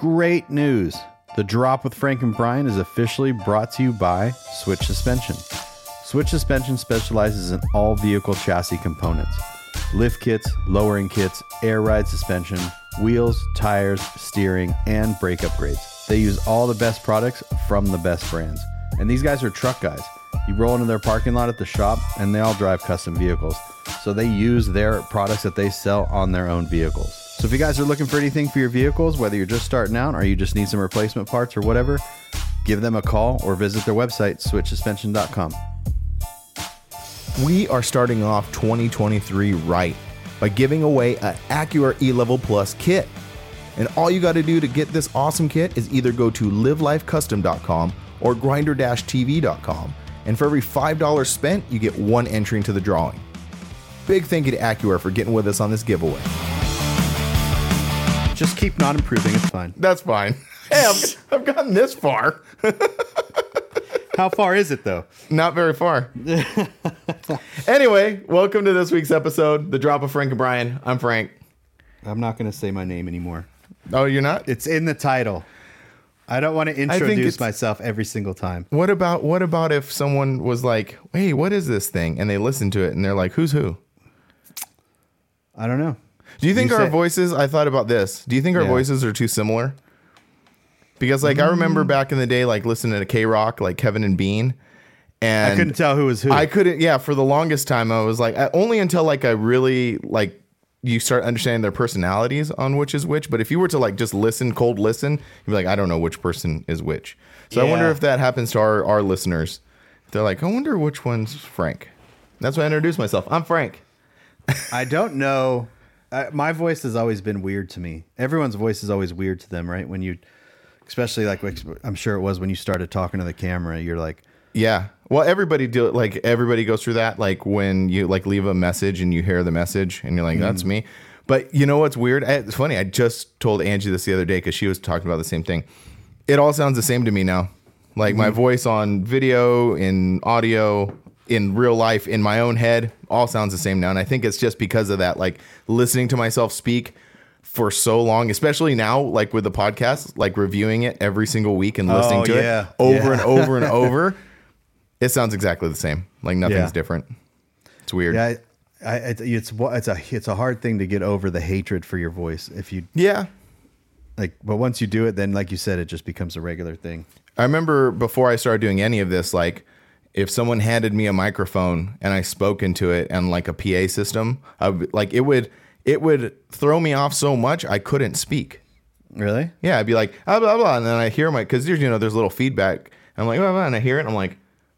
Great news! The Drop with Frank and Brian is officially brought to you by Switch Suspension. Switch Suspension specializes in all vehicle chassis components lift kits, lowering kits, air ride suspension, wheels, tires, steering, and brake upgrades. They use all the best products from the best brands. And these guys are truck guys. You roll into their parking lot at the shop, and they all drive custom vehicles. So they use their products that they sell on their own vehicles. So if you guys are looking for anything for your vehicles, whether you're just starting out or you just need some replacement parts or whatever, give them a call or visit their website, switchsuspension.com. We are starting off 2023 right by giving away an Accuair E Level Plus kit. And all you got to do to get this awesome kit is either go to livelifecustom.com or grinder-tv.com. And for every $5 spent, you get one entry into the drawing. Big thank you to Accuair for getting with us on this giveaway. Just keep not improving, it's fine. That's fine. Hey, I've, I've gotten this far. How far is it though? Not very far. anyway, welcome to this week's episode, The Drop of Frank and Brian. I'm Frank. I'm not going to say my name anymore. Oh, you're not? It's in the title. I don't want to introduce myself every single time. What about what about if someone was like, "Hey, what is this thing?" and they listen to it and they're like, "Who's who?" I don't know. Do you think You our say- voices? I thought about this. Do you think our Yeah. voices are too similar? Because like I Mm. remember back in the day, like listening to KROQ, like Kevin and Bean, and I couldn't tell who was who. I couldn't. Yeah, for the longest time, I was like, I, only until like I really like you start understanding their personalities on which is which. But if you were to like just listen, cold listen, you'd be like, I don't know which person is which. So I wonder if that happens to our our listeners. They're like, I wonder which one's Frank. That's why I introduced myself. I'm Frank. I don't know. Uh, my voice has always been weird to me. Everyone's voice is always weird to them, right? When you, especially like I'm sure it was when you started talking to the camera. You're like, Yeah. Well, everybody do it. Like everybody goes through that. Like when you like leave a message and you hear the message and you're like, "That's me." But you know what's weird? I- It's funny. I just told Angie this the other day because she was talking about the same thing. It all sounds the same to me now. Like my voice on video, in audio, in real life, in my own head, all sounds the same now. And I think it's just because of that. Like listening to myself speak for so long, especially now, like with the podcast, like reviewing it every single week and listening Oh, to yeah. it over Yeah. and over and over. It sounds exactly the same. Like nothing's Yeah. different. It's weird. yeah, I, I, it's it's a it's a hard thing to get over the hatred for your voice. If you Yeah. like, but once you do it, then like you said, it just becomes a regular thing. I remember before I started doing any of this, like if someone handed me a microphone and I spoke into it and like a PA system, I would, like it would it would throw me off so much I couldn't speak. Really? Yeah, I'd be like blah blah blah, and then I hear my because there's you know there's little feedback. I'm like blah, blah, and I hear it, and I'm like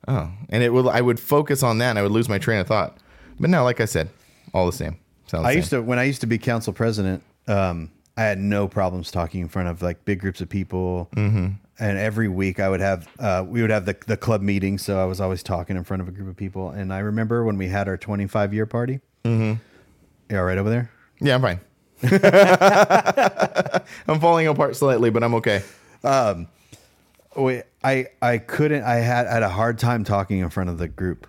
oh, and it would I would focus on that, and I would lose my train of thought. But now, like I said, all the same. Sounds the I same. used to when I used to be council president. Um, I had no problems talking in front of like big groups of people, mm-hmm. And every week I would have uh, we would have the the club meeting, so I was always talking in front of a group of people. And I remember when we had our 25 year party. Mm-hmm. You all right over there? Yeah, I'm fine. I'm falling apart slightly, but I'm okay. Wait, I I couldn't. I had had a hard time talking in front of the group.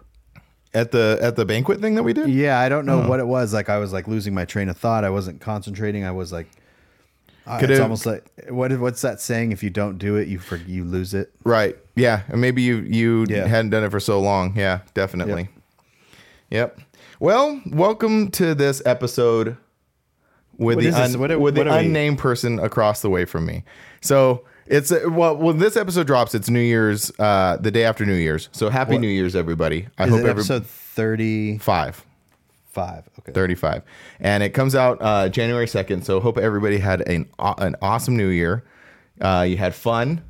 At the at the banquet thing that we did. Yeah, I don't know what it was. Like I was like losing my train of thought. I wasn't concentrating. I was like, uh, Could it's it- almost like what what's that saying? If you don't do it, you for, you lose it. Right. Yeah. And maybe you you Yeah. hadn't done it for so long. Yeah, definitely. Yep. Well, welcome to this episode with What the un- What are- with the are we- unnamed person across the way from me. So it's uh, well when this episode drops, it's New Year's, uh, the day after New Year's. So happy What- New Year's, everybody. I Is hope it every episode 35? five. Okay. 35 and it comes out uh, january 2nd so hope everybody had an, aw- an awesome new year. Uh, you had fun.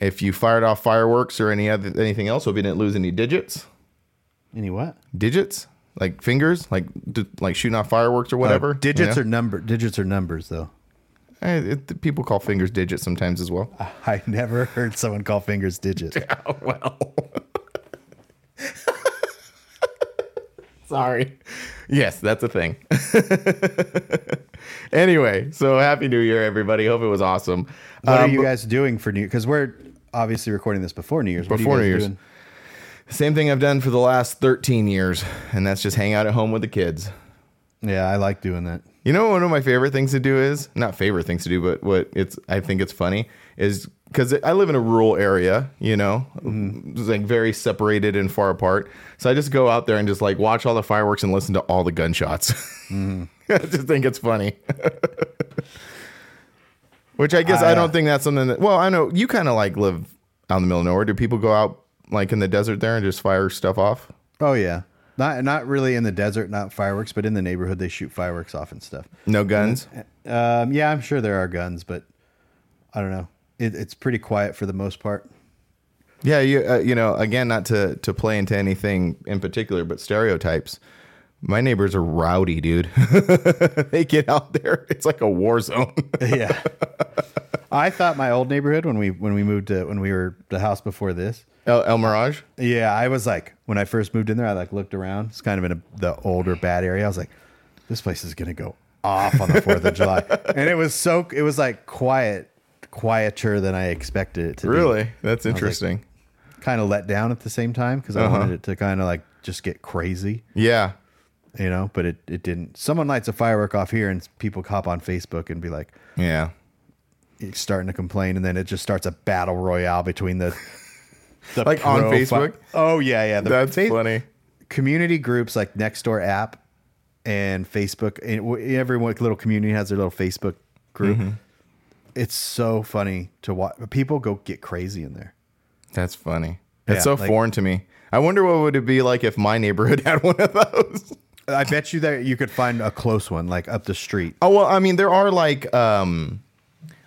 If you fired off fireworks or any other anything else hope you didn't lose any digits. Any what? digits? Like fingers? Like d- like shooting off fireworks or whatever? Uh, digits you or number digits or numbers though. Eh, it, people call fingers digits sometimes as well. I never heard someone call fingers digits. well sorry yes that's a thing anyway so happy new year everybody hope it was awesome What are Um, you guys doing for New? Year? Because we're obviously recording this before New Year's. What Before New Year's. doing? Same thing I've done for the last 13 years, and that's just hang out at home with the kids. Yeah, I like doing that. You know, one of my favorite things to do is not favorite things to do, but what it's I think it's funny is because I live in a rural area, you know, it's like very separated and far apart. So I just go out there and just like watch all the fireworks and listen to all the gunshots. I just think it's funny. Which I guess I, I, uh, don't think that's something that. Well, I know you kind of like live out in the middle of nowhere. Do people go out like in the desert there and just fire stuff off? Oh yeah, not not really in the desert, not fireworks, but in the neighborhood they shoot fireworks off and stuff. No guns. Um, yeah, I'm sure there are guns, but I don't know. It, it's pretty quiet for the most part. Yeah, you uh, you know, again, not to to play into anything in particular, but stereotypes. My neighbors are rowdy, dude. they get out there; it's like a war zone. yeah. I thought my old neighborhood when we when we moved to when we were the house before this. El, El Mirage. Yeah, I was like when I first moved in there, I like looked around. It's kind of in a, the older bad area. I was like, this place is gonna go off on the Fourth of July, and it was so it was like quiet, quieter than I expected it to be. Really, that's like- interesting. Kind of let down at the same time because I Uh-huh. wanted it to kind of like just get crazy. yeah, you know, but it, it didn't. Someone lights a firework off here and people hop on Facebook and be like, yeah. starting to complain, and then it just starts a battle royale between the, the Like on Facebook? oh yeah, yeah. The That's fa- funny. Community groups like Nextdoor app and Facebook, and every little community has their little Facebook group. Mm-hmm. It's so funny to watch. People go get crazy in there. That's funny. It's Yeah, so like- foreign to me. I wonder what would it be like if my neighborhood had one of those. I bet you that you could find a close one like up the street. Oh well, I mean, there are like um,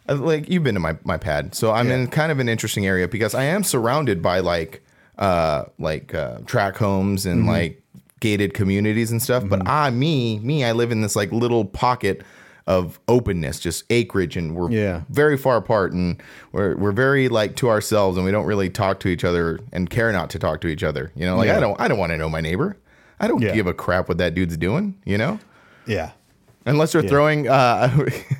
uh, like you've been to my my pad, so I'm Yeah. in kind of an interesting area because I am surrounded by like uh like uh, track homes and Mm-hmm. like gated communities and stuff. But I me me I live in this like little pocket of openness, just acreage, and we're Yeah. very far apart, and we're we're very like to ourselves, and we don't really talk to each other and care not to talk to each other. You know, like I don't I don't want to know my neighbor. I don't Yeah. give a crap what that dude's doing. You know. Yeah. Unless they're throwing, uh,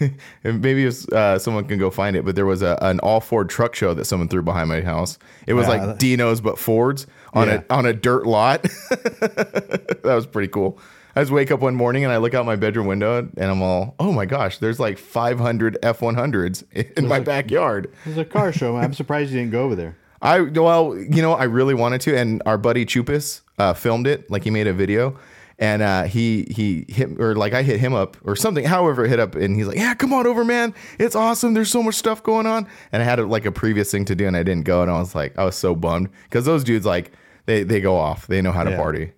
maybe it's, uh, someone can go find it, but there was a, an all Ford truck show that someone threw behind my house. It was Yeah, like Dino's but Fords on Yeah. a on a dirt lot. that was pretty cool. I just wake up one morning and I look out my bedroom window and I'm all, oh my gosh, there's like 500 F100s in my backyard. There's a car show. I'm surprised you didn't go over there. I well, you know, I really wanted to, and our buddy Chupis uh, filmed it. Like he made a video, and uh, he he hit or like I hit him up or something. However, it hit up, and he's like, "Yeah, come on over, man. It's awesome. There's so much stuff going on." And I had like a previous thing to do, and I didn't go, and I was like, I was so bummed because those dudes like they they go off. They know how to Yeah. party.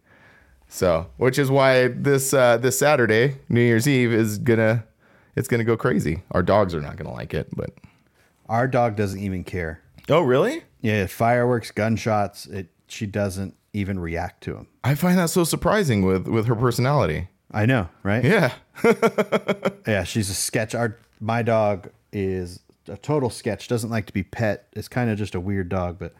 So, which is why this uh, this Saturday, New Year's Eve, is gonna it's gonna go crazy. Our dogs are not gonna like it, but Our dog doesn't even care. oh really? Yeah, fireworks, gunshots. It. She doesn't even react to them. I find that so surprising with with her personality. I know, right? Yeah. Yeah, she's a sketch. Our my dog is a total sketch. Doesn't like to be pet. It's kind of just a weird dog, but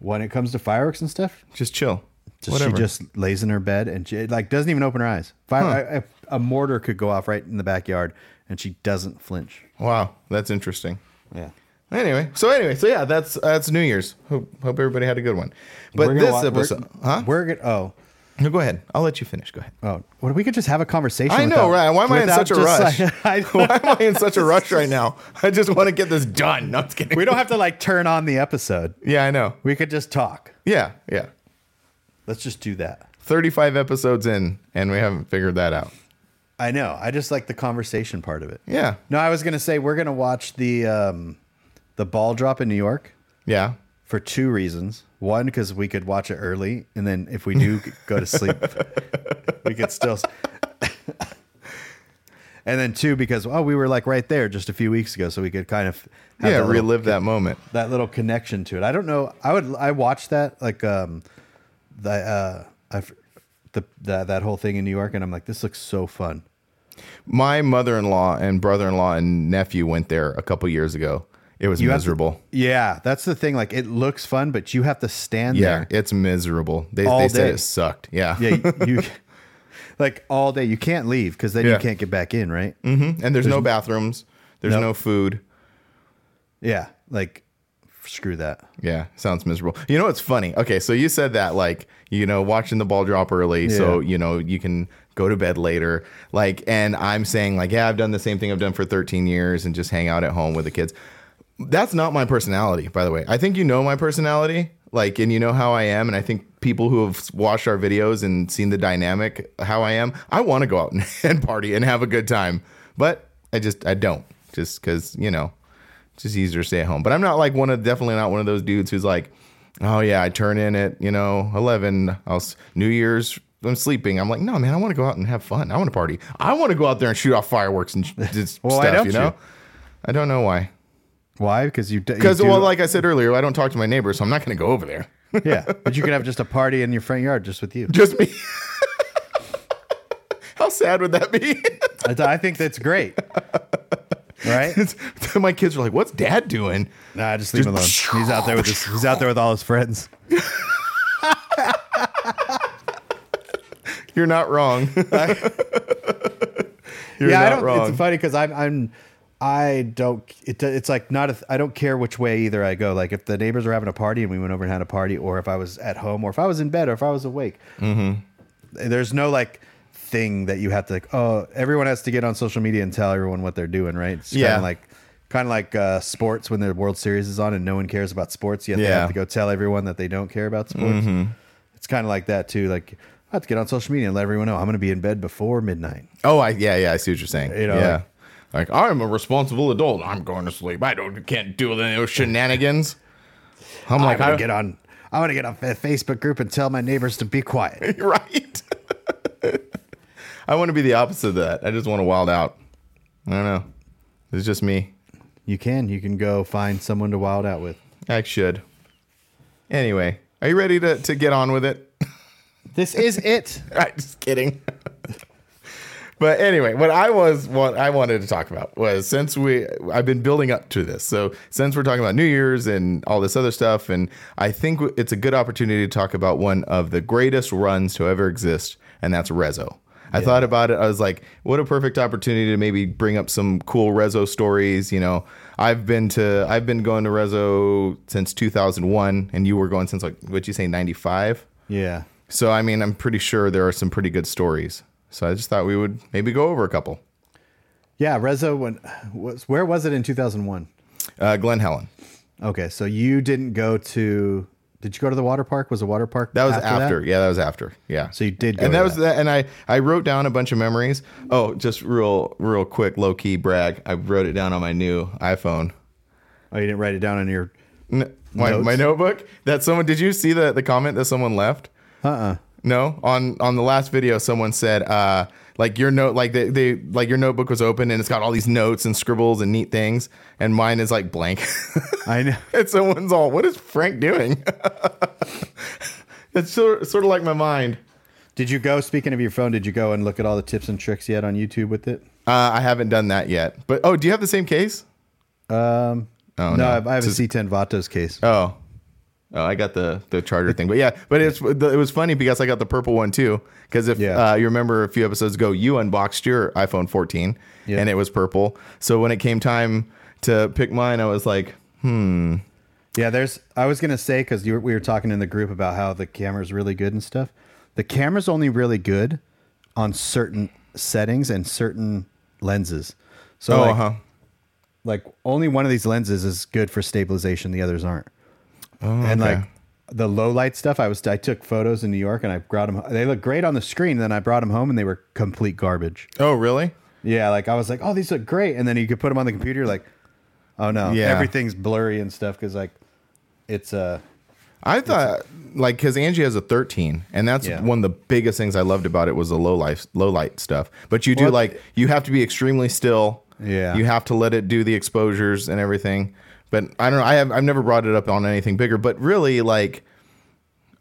when it comes to fireworks and stuff, Just chill. Just, Whatever. she just lays in her bed and she like doesn't even open her eyes. Fire, a, a mortar could go off right in the backyard, and she doesn't flinch. wow, that's interesting. Yeah. Anyway, so anyway, so yeah, that's that's New Year's. Hope, hope everybody had a good one. But We're this we're- episode, huh? We're gonna. Oh, No, go ahead. I'll let you finish. Go ahead. oh. Well, we could just have a conversation. I know, without- right? Why am I in such a rush? like- I Why am I in such a rush right now? I just want to get this done. No, I'm just kidding. we don't have to like turn on the episode. Yeah, I know. We could just talk. Yeah, yeah. Let's just do that. 35 episodes in, and we haven't figured that out. I know. I just like the conversation part of it. Yeah, No, I was gonna say we're gonna watch the um, the ball drop in New York yeah. for two reasons. One, because we could watch it early, and then if we do go to sleep, we could still. and then two, because oh, we were like right there just a few weeks ago, so we could kind of have Yeah, that little, relive that moment. that little connection to it. I don't know. I would. I watched that like um, the uh, I've the that that whole thing in New York, and I'm like, this looks so fun. My mother-in-law and brother-in-law and nephew went there a couple years ago. It was You have to- miserable. Yeah, that's the thing. Like, it looks fun, but you have to stand yeah, there. it's miserable. They, All they said it sucked. Yeah. Yeah, you like all day. You can't leave because then Yeah. you can't get back in, right? Mhm. And there's, no bathrooms. There's Nope. no food. Yeah, like screw that. Yeah, sounds miserable. You know what's funny? Okay, so you said that like you know watching the ball drop early, so you know you can go to bed later. Like, and I'm saying like, yeah, I've done the same thing I've done for 13 years and just hang out at home with the kids. That's not my personality, by the way. I think you know my personality, like, and you know how I am. And I think people who have watched our videos and seen the dynamic, how I am, I want to go out and, and party and have a good time, but I just I don't, just because you know, it's just easier to stay at home. But I'm not like one of definitely not one of those dudes who's like, oh yeah, I turn in at you know 11. I'll New Year's. I'm sleeping. I'm like, no, man. I want to go out and have fun. I want to party. I want to go out there and shoot off fireworks and Well, stuff. you know. you? I don't know why. Why? Because you Because because well, like I said earlier, I don't talk to my neighbors, so I'm not going to go over there. yeah, but you could have just a party in your front yard just with you. Just me. How sad would that be? I think that's great. Right? my kids are like, "What's Dad doing?" Nah, just leave him alone. He's out there with his, he's out there with all his friends. You're not wrong. You're yeah, I not don't. wrong. It's funny because I'm I'm I don't. It, it's like not. A, I don't care which way either I go. Like if the neighbors were having a party and we went over and had a party, or if I was at home, or if I was in bed, or if I was awake. Mm-hmm. There's no like thing that you have to. like, Oh, everyone has to get on social media and tell everyone what they're doing, right? It's Yeah. Kind of like. Kind of like uh, sports when the World Series is on and no one cares about sports. You have, to, Yeah. have to go tell everyone that they don't care about sports. It's kind of like that too. Like I have to get on social media and let everyone know I'm going to be in bed before midnight. oh, I yeah, yeah. I see what you're saying. You know, yeah. Like I'm a responsible adult. I'm going to sleep. I don't can't do those shenanigans. I'm like, I'm gonna get on. I want to get on a Facebook group and tell my neighbors to be quiet. right. I want to be the opposite of that. I just want to wild out. I don't know. It's just me. You can. You can go find someone to wild out with. I should. Anyway, are you ready to, to get on with it? This is it. right, just kidding. but anyway, what I was what I wanted to talk about was since we I've been building up to this. So since we're talking about New Year's and all this other stuff, and I think it's a good opportunity to talk about one of the greatest runs to ever exist, and that's Rezo. I thought about it. I was like, what a perfect opportunity to maybe bring up some cool Rezo stories. You know, I've been to I've been going to Rezo since 2001, and you were going since like what you say 95. Yeah. So I mean, I'm pretty sure there are some pretty good stories. So I just thought we would maybe go over a couple. Yeah. Rezo when was where was it in 2001? Uh, Glen Helen. Okay, so you didn't go to. Did you go to the water park? Was the water park That was after. that? Yeah, that was after. Yeah. So you did go and to that was that. that. And I I wrote down a bunch of memories. Oh, just real real quick, low key brag. I wrote it down on my new iPhone. Oh, you didn't write it down in your. My, Notes? my notebook. That someone did you see the the comment that someone left? Uh. uh No, on on the last video, someone said, uh, like your note, like they, they like your notebook was open and it's got all these notes and scribbles and neat things, and mine is like blank. I know. and someone's all, "What is Frank doing?" it's sort sort of like my mind. Did you go? Speaking of your phone, did you go and look at all the tips and tricks yet on YouTube with it? Uh, I haven't done that yet, but oh, do you have the same case? Um. Oh, no, no. I have, I have a It's C10 Vatos case. Oh, oh, I got the the charger thing, but yeah, but it's it was funny because I got the purple one too. Because if Yeah. uh, you remember a few episodes ago, you unboxed your iPhone 14 Yeah. and it was purple. So when it came time to pick mine, I was like, hmm. Yeah, there's. I was gonna say because we were talking in the group about how the camera's really good and stuff. The camera's only really good on certain settings and certain lenses. So oh, like, uh-huh. like only one of these lenses is good for stabilization. The others aren't. Oh, and okay. like the low light stuff, I was I took photos in New York and I brought them. They look great on the screen. Then I brought them home and they were complete garbage. Oh, really? Yeah, like I was like, oh, these look great, and then you could put them on the computer, like, oh no, Yeah. everything's blurry and stuff because like it's uh I thought like because Angie has a 13, and that's Yeah. one of the biggest things I loved about it was the low life, low light stuff. But you do Well, like you have to be extremely still. Yeah. you have to let it do the exposures and everything. But I don't know. I have I've never brought it up on anything bigger. But really, like,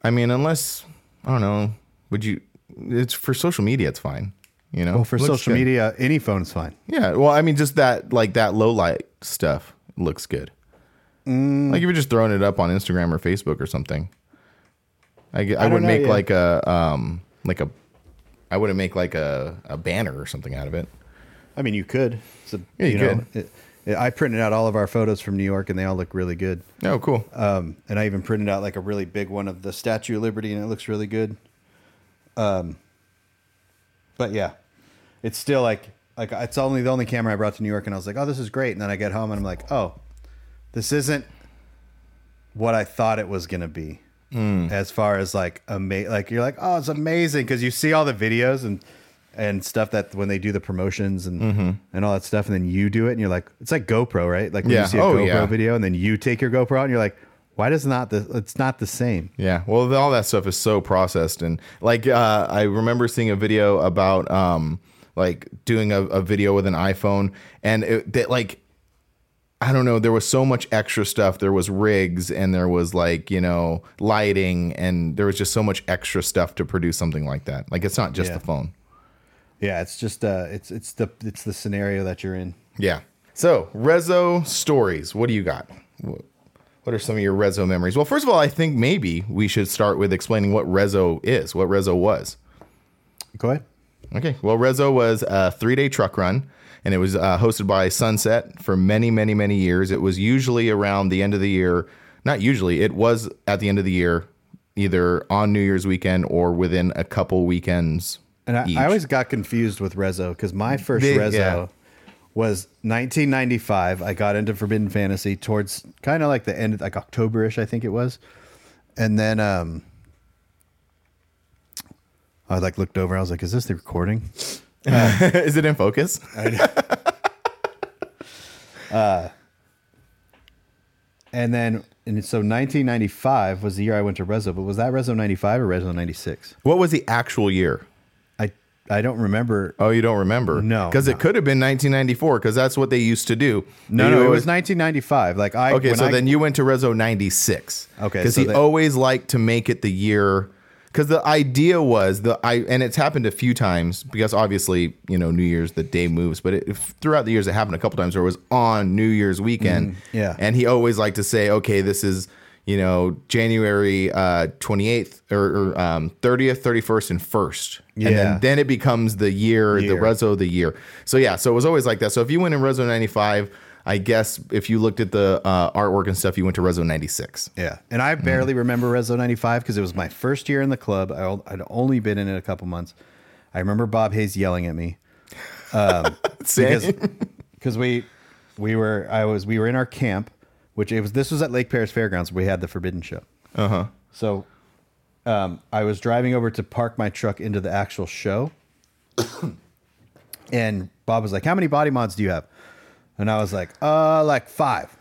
I mean, unless I don't know, would you? It's for social media. It's fine. You know, well for Looks social good. media, any phone is fine. Yeah. Well, I mean, just that like that low light stuff looks good. Mm. Like if you're just throwing it up on Instagram or Facebook or something. I, don't wouldn't make yeah. like a um like a I wouldn't make like a, a banner or something out of it. I mean, you could. So, Yeah, you know, it- it- I printed out all of our photos from New York, and they all look really good. Oh, cool. Um, and I even printed out like a really big one of the Statue of Liberty, and it looks really good. Um, but yeah, it's still like like it's only the only camera I brought to New York, and I was like, oh, this is great. And then I get home and I'm like, oh, this isn't what I thought it was gonna be. As far as like ama- like you're like, oh, it's amazing because you see all the videos and and stuff that when they do the promotions and and all that stuff, and then you do it, and you're like, it's like GoPro, right? Like when Yeah. you see a Oh, GoPro yeah. video, and then you take your GoPro out, and you're like, why does not the it's not the same? Yeah, well, all that stuff is so processed, and like uh, I remember seeing a video about um, like doing a, a video with an iPhone, and it, that like I don't know, there was so much extra stuff. There was rigs, and there was like you know lighting, and there was just so much extra stuff to produce something like that. Like it's not just Yeah. the phone. Yeah, it's just uh, it's it's the it's the scenario that you're in. Yeah. So Rezo stories. What do you got? What are some of your Rezo memories? Well, first of all, I think maybe we should start with explaining what Rezo is, what Rezo was. Go ahead. Okay. Well, Rezo was a three day truck run, and it was uh, hosted by Sunset for many, many, many years. It was usually around the end of the year. Not usually, it was at the end of the year, either on New Year's weekend or within a couple weekends. And I. I always got confused with Rezo because my mm. first Big- Rezo yeah. was 1995. I got into Forbidden Fantasy towards kind of like the end, like Octoberish, I think it was. And then um, I like looked over. I was like, "Is this the recording?" Uh, is it in focus? Uh, and then, and so 1995 was the year I went to Rezo. But was that Rezo 95 or Rezo 96? What was the actual year? I don't remember. Oh, you don't remember? No, because no. it could have been 1994 because that's what they used to do. No, no, it was 1995. Like I Okay, so I- then you went to Rezo 96. Okay, because so he always liked to make it the year. Because the idea was the I and it's happened a few times because obviously you know New Year's the day moves, but it, throughout the years it happened a couple times where it was on New Year's weekend. Mm-hmm. yeah. and he always liked to say, okay, this is you know January uh, 28th or, or um, 30th, 31st, and 1st. And Yeah. then, then it becomes the year, Year. the Rezo the year. So yeah, so it was always like that. So if you went in Rezo 95, I guess if you looked at the uh, artwork and stuff, you went to Rezo 96. Yeah, and I barely remember Rezo '95 because it was my first year in the club. I, I'd only been in it a couple months. I remember Bob Hayes yelling at me because Same. because we we were I was we were in our camp, which it was this was at Lake Perris Fairgrounds. We had the Forbidden Show. Uh huh. So um, I was driving over to park my truck into the actual show, and Bob was like, "How many body mods do you have?" And I was like, "Uh, like five.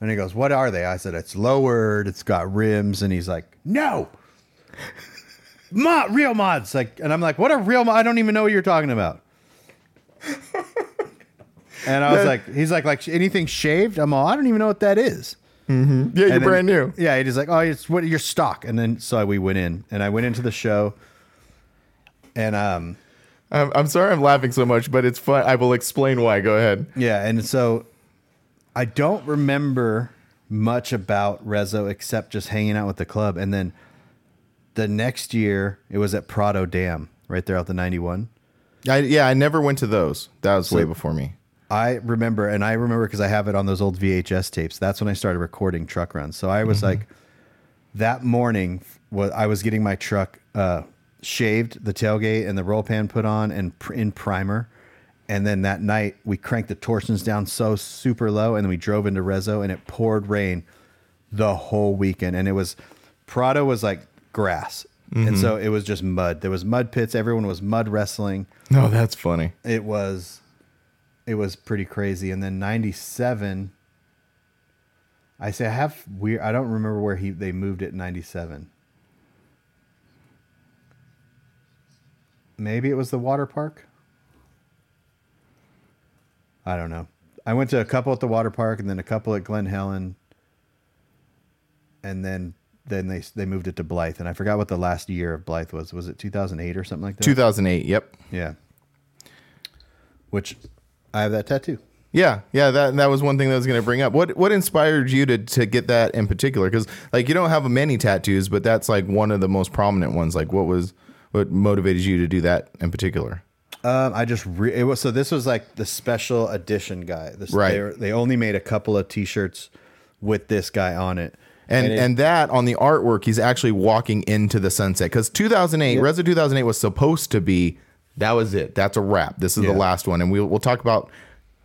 And he goes, "What are they?" I said, "It's lowered. It's got rims." And he's like, "No, mod, real mods." Like, and I'm like, "What are real mods? I don't even know what you're talking about." And I was like, "He's like, like anything shaved?" I'm all, "I don't even know what that is." Yeah, you're then- brand new. Yeah, he's like, oh, it's what your stock, and then so we went in, and I went into the show, and um, I'm, I'm sorry I'm laughing so much, but it's fun. I will explain why. Go ahead. yeah, and so I don't remember much about Rezo except just hanging out with the club, and then the next year it was at Prado Dam right there out the 91. I, yeah, I never went to those. That was way before me. I remember, and I remember because I have it on those old VHS tapes. That's when I started recording truck runs. So I was like, that morning, was I was getting my truck uh, shaved, the tailgate and the roll pan put on, and pr- in primer. And then that night, we cranked the torsions down so super low, and then we drove into Rezo, and it poured rain the whole weekend. And it was Prado was like grass, and so it was just mud. There was mud pits. Everyone was mud wrestling No, that's funny. it was it was pretty crazy. And then 97 i say i have weird i don't remember where he they moved it in 97 maybe it was the water park? I don't know. I went to a couple at the water park and then a couple at glen helen. And then then they they moved it to blythe. And i forgot what the last year of blythe was. Was it 2008 or something like that? 2008. Yep. yeah. Which I have that tattoo. Yeah, yeah, that that was one thing that I was going to bring up. What what inspired you to to get that in particular? Because like you don't have many tattoos, but that's like one of the most prominent ones. Like, what was what motivated you to do that in particular? Um, I just re- it was so this was like the special edition guy. This, Right. They, were- they only made a couple of T-shirts with this guy on it, And it- and that on the artwork, he's actually walking into the sunset because 2008, Rezo 2008 was supposed to be That was it. That's a wrap. This is Yeah. the last one, and we'll we'll talk about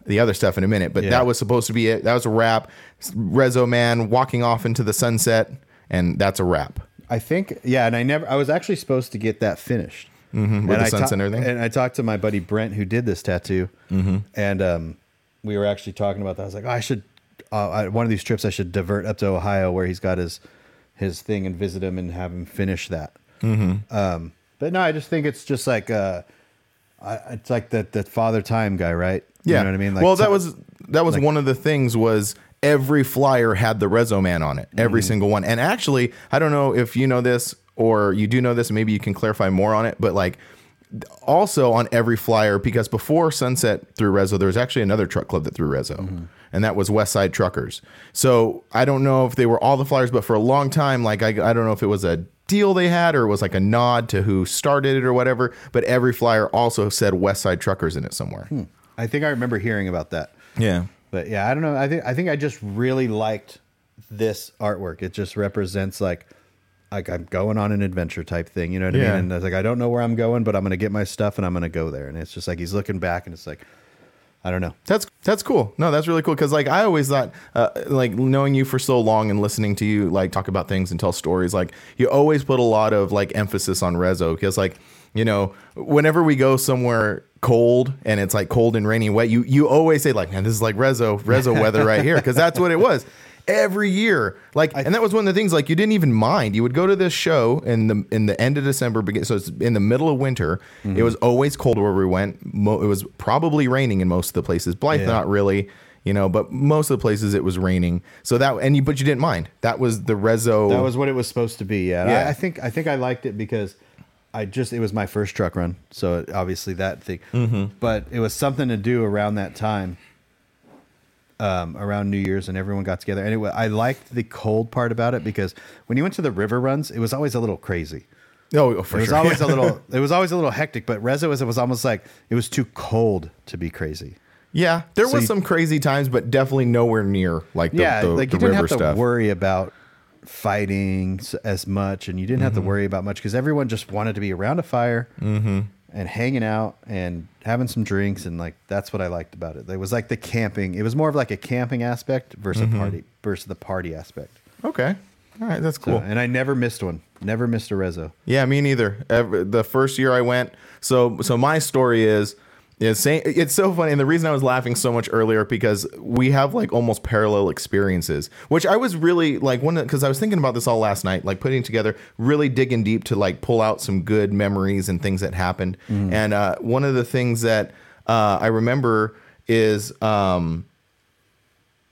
the other stuff in a minute. But Yeah. that was supposed to be it. That was a wrap. Rezo man walking off into the sunset, and that's a wrap. I think yeah, and I never. I was actually supposed to get that finished Mm-hmm, with And the I sunset ta- and everything. And I talked to my buddy Brent who did this tattoo, Mm-hmm. and um, we were actually talking about that. I was like, oh, I should uh, I, one of these trips. I should divert up to Ohio where he's got his his thing and visit him and have him finish that. Mm-hmm. Um, but no, I just think it's just like uh, I, it's like that that father time guy, right? Yeah, you know what I mean. well, that was that was one of the things was every flyer had the Rezo man on it, every Mm-hmm. single one. And actually, I don't know if you know this or you do know this. Maybe you can clarify more on it. But like, also on every flyer, because before Sunset through Rezo, there was actually another truck club that threw Rezo. Mm-hmm. And that was West Side Truckers. So I don't know if they were all the flyers, but for a long time, like I, I don't know if it was a deal they had or it was like a nod to who started it or whatever. But every flyer also said West Side Truckers in it somewhere. Hmm. I think I remember hearing about that. Yeah. But yeah, I don't know. I think I think I just really liked this artwork. It just represents like like I'm going on an adventure type thing. You know what I mean? And I was like, I don't know where I'm going, but I'm gonna get my stuff and I'm gonna go there. And it's just like he's looking back and it's like I don't know. That's that's cool. No, that's really cool because like I always thought, uh, like knowing you for so long and listening to you like talk about things and tell stories, like you always put a lot of like emphasis on Rezo because like you know whenever we go somewhere cold and it's like cold and rainy wet, you you always say like, man, this is like Rezo Rezo weather right here because that's what it was every year. Like, and that was one of the things like you didn't even mind. You would go to this show in the in the end of December, begin so it's in the middle of winter. It was always cold where we went. Mo- it was probably raining in most of the places. Blythe, Yeah. not really. You know, but most of the places it was raining. So that and you, but you didn't mind. That was the Rezo. That was what it was supposed to be. Yeah. Yeah. I, I think I think I liked it because I just it was my first truck run, so it, obviously that thing. Mm-hmm. But it was something to do around that time, um, around New Year's, and everyone got together. Anyway, I liked the cold part about it because when you went to the river runs, it was always a little crazy. oh, for It was sure. always a little. It was always a little hectic. But Rezo was it was almost like it was too cold to be crazy. yeah, there So was you- some crazy times, but definitely nowhere near like the, yeah, the, like you didn't have to stuff. worry about fighting as much, and you didn't have Mm-hmm. to worry about much because everyone just wanted to be around a fire Mm-hmm. And hanging out and having some drinks, and like that's what I liked about it. It was like the camping. It was more of like a camping aspect versus Mm-hmm. a party versus the party aspect. Okay, all right, that's So, cool. and I never missed one. Never missed a rezo. Yeah, me neither. Ever, the first year I went, so so my story is is saying it's so funny, and the reason I was laughing so much earlier because we have like almost parallel experiences, which I was really like one because I was thinking about this all last night, like putting together, really digging deep to like pull out some good memories and things that happened. And uh, one of the things that uh, I remember is. Um,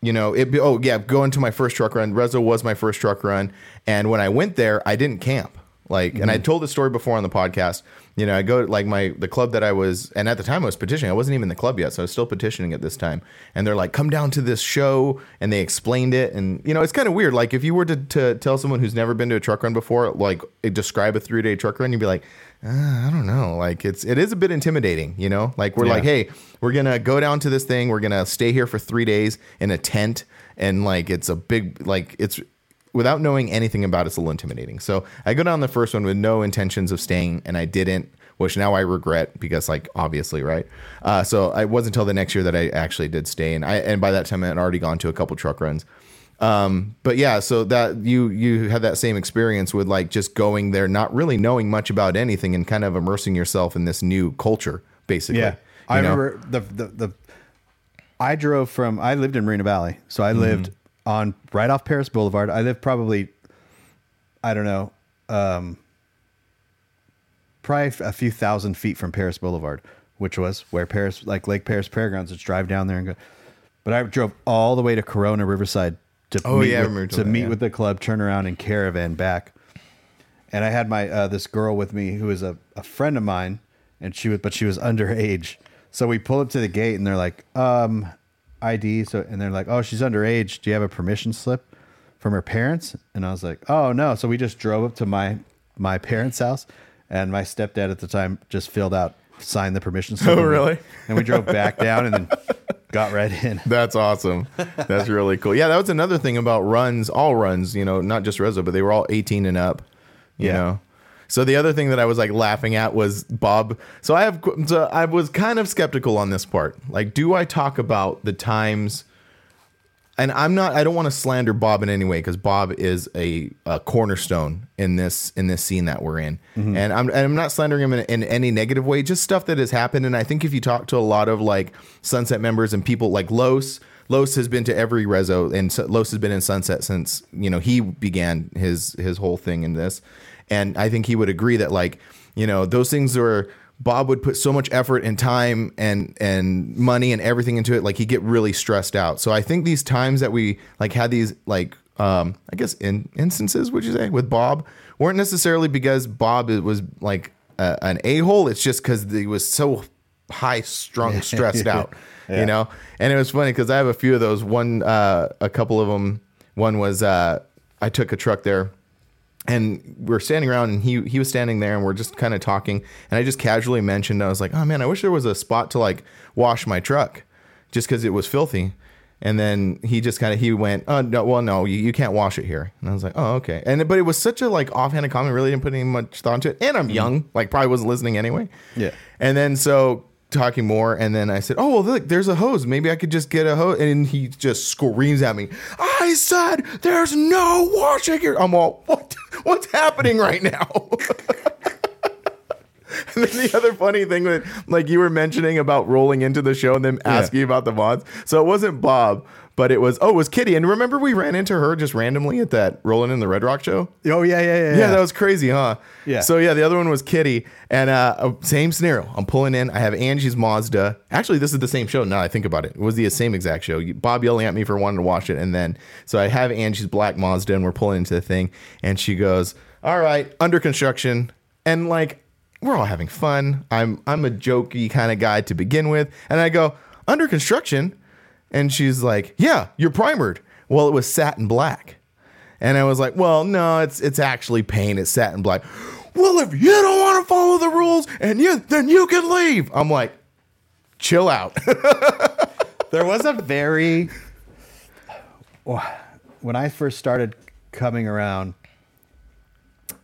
you know, it. Oh yeah, going to my first truck run. Rezo was my first truck run, and when I went there, I didn't camp. Like, and I told the story before on the podcast. You know, I go like my the club that I was, and at the time I was petitioning. I wasn't even in the club yet, so I was still petitioning at this time. And they're like, "Come down to this show," and they explained it. And you know, it's kind of weird. Like, if you were to, to tell someone who's never been to a truck run before, like describe a three day truck run, you'd be like, uh, I don't know. Like, it's it is a bit intimidating. You know, like we're Yeah. like, hey, we're gonna go down to this thing. We're gonna stay here for three days in a tent, and like it's a big like it's without knowing anything about it, it's a little intimidating. So I go down the first one with no intentions of staying, and I didn't, which now I regret because like obviously right. Uh, so it wasn't until the next year that I actually did stay, and I and by that time I had already gone to a couple truck runs. Um, but yeah, so that you you had that same experience with like just going there, not really knowing much about anything, and kind of immersing yourself in this new culture, basically. Yeah, I know? remember the, the the. I drove from. I lived in Moreno Valley, so Mm-hmm. I lived on right off Perris Boulevard. I live probably, I don't know, um, probably a few thousand feet from Perris Boulevard, which was where Perris, like Lake Perris Fairgrounds, just drive down there and go. But I drove all the way to Corona Riverside to Oh, meet yeah, with, to that, meet yeah. with the club, turn around and caravan back and I had my uh, this girl with me who was a, a friend of mine, and she was but she was underage. So we pull up to the gate, and they're like, um, ID. So and they're like, oh, she's underage. Do you have a permission slip from her parents? And I was like, oh no. So we just drove up to my my parents' house, and my stepdad at the time just filled out, signed the permission slip. Oh, really? And we drove back down, and then got right in. That's awesome. That's really cool. Yeah, that was another thing about runs, all runs, you know, not just Rezo, but they were all 18 and up, you Yeah. know. So the other thing that I was like laughing at was Bob. So I have so I was kind of skeptical on this part. Like, do I talk about the times? And I'm not. I don't want to slander Bob in any way because Bob is a, a cornerstone in this in this scene that we're in, mm-hmm. and I'm and I'm not slandering him in, in any negative way. Just stuff that has happened. And I think if you talk to a lot of like Sunset members and people like Los, Los has been to every Rezo, and Los has been in Sunset since you know he began his his whole thing in this, and I think he would agree that like you know those things are Bob would put so much effort and time and and money and everything into it. Like he'd get really stressed out. So I think these times that we like had these like um I guess in instances would you say with Bob weren't necessarily because Bob was like a, an a hole. It's just because he was so high strung, stressed out. You know, and it was funny because I have a few of those. One, uh, a couple of them. One was uh, I took a truck there and we're standing around and he he was standing there and we're just kind of talking and I just casually mentioned I was like, "Oh man, I wish there was a spot to like wash my truck just cuz it was filthy." And then he just kind of he went, "Oh no, well no, you, you can't wash it here." And I was like, "Oh, okay." And but it was such a like offhanded comment, really didn't put any much thought into it. And I'm mm-hmm. young, like probably wasn't listening anyway. Yeah. And then so talking more, and then I said, "Oh well, look, there's a hose. Maybe I could just get a hose." And he just screams at me. I said, "There's no washing here." I'm all, "What? What's happening right now?" And then the other funny thing that, like you were mentioning about rolling into the show and then asking about the mods. So it wasn't Bob, but it was oh, it was Kitty. And remember we ran into her just randomly at that Rolling in the Red Rock show. Oh yeah, yeah, yeah. Yeah, that was crazy, huh? Yeah. So yeah, the other one was Kitty, and uh, uh, same scenario. I'm pulling in. I have Angie's Mazda. Actually, this is the same show. Now I think about it, it was the same exact show. Bob yelling at me for wanting to watch it, and then so I have Angie's black Mazda, and we're pulling into the thing, and she goes, "All right, under construction," and like we're all having fun. I'm I'm a jokey kind of guy to begin with, and I go under construction, and she's like, "Yeah, you're primered." Well, it was satin black. And I was like, well, no, it's it's actually paint. It's satin black. Well, if you don't want to follow the rules and you then you can leave. I'm like, chill out. There was a very when I first started coming around.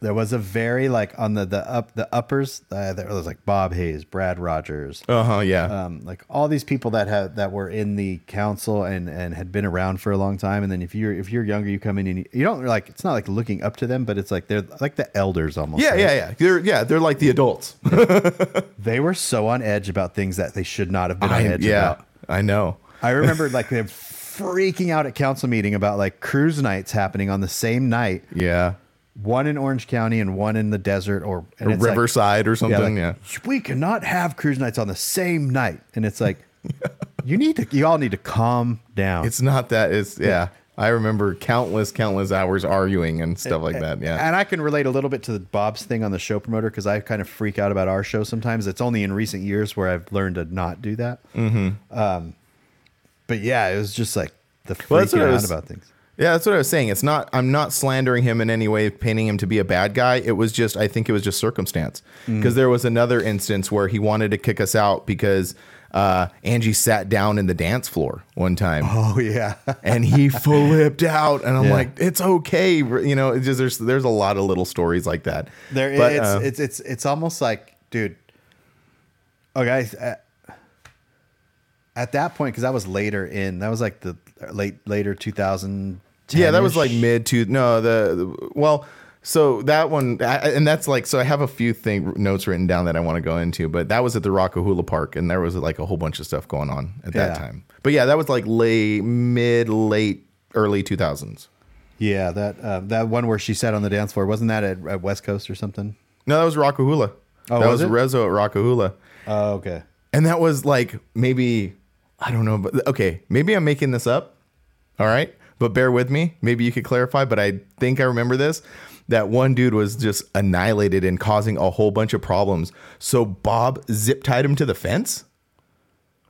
There was a very like on the the up the uppers. Uh, there was like Bob Hayes, Brad Rogers, uh huh. Yeah. um, like all these people that had that were in the council and and had been around for a long time. And then if you're if you're younger, you come in and you, you don't like it's not like looking up to them, but it's like they're like the elders almost. yeah, right? yeah, yeah. They're yeah, they're like the adults. They were so on edge about things that they should not have been on I, edge yeah, about. I know. I remember like them freaking out at council meeting about like cruise nights happening on the same night, Yeah. One in Orange County and one in the desert or and Or it's like- Riverside or yeah, something. like, yeah. we cannot have cruise nights on the same night, and it's like you need to you all need to calm down. It's not that. It's yeah. I remember countless, countless hours arguing and stuff like that. Yeah. And I can relate a little bit to the Bob's thing on the show promoter because I kind of freak out about our show sometimes. It's only in recent years where I've learned to not do that. Mm-hmm. Um, but yeah, it was just like the Well, freaking I out was- about things. Yeah, that's what I was saying. It's not. I'm not slandering him in any way, painting him to be a bad guy. It was just. I think it was just circumstance. Mm. Because there was another instance where he wanted to kick us out because uh, Angie sat down in the dance floor one time. Oh yeah, and he flipped out and i'm Yeah. like it's okay you know it's just there's there's a lot of little stories like that there But, it's, uh, it's it's it's almost like, dude. Okay, at, at that point because that was later in that was like the late later 2000. Yeah that was like mid to no the, the- well so that one I, and that's like so i have a few thing notes written down that i want to go into but that was at the Rock-A-Hoola park and there was like a whole bunch of stuff going on at that Yeah. time but yeah that was like late mid late early 2000s Yeah, that uh, that one where she sat on the dance floor wasn't that at, at West Coast or something? no that was Rock-A-Hoola Oh, that was was? Rezo at Rock-A-Hoola Oh, okay. And that was like maybe I don't know, but okay, maybe I'm making this up. All right, but bear with me. Maybe you could clarify. But I think I remember this. That one dude was just annihilated and causing a whole bunch of problems. So Bob zip tied him to the fence,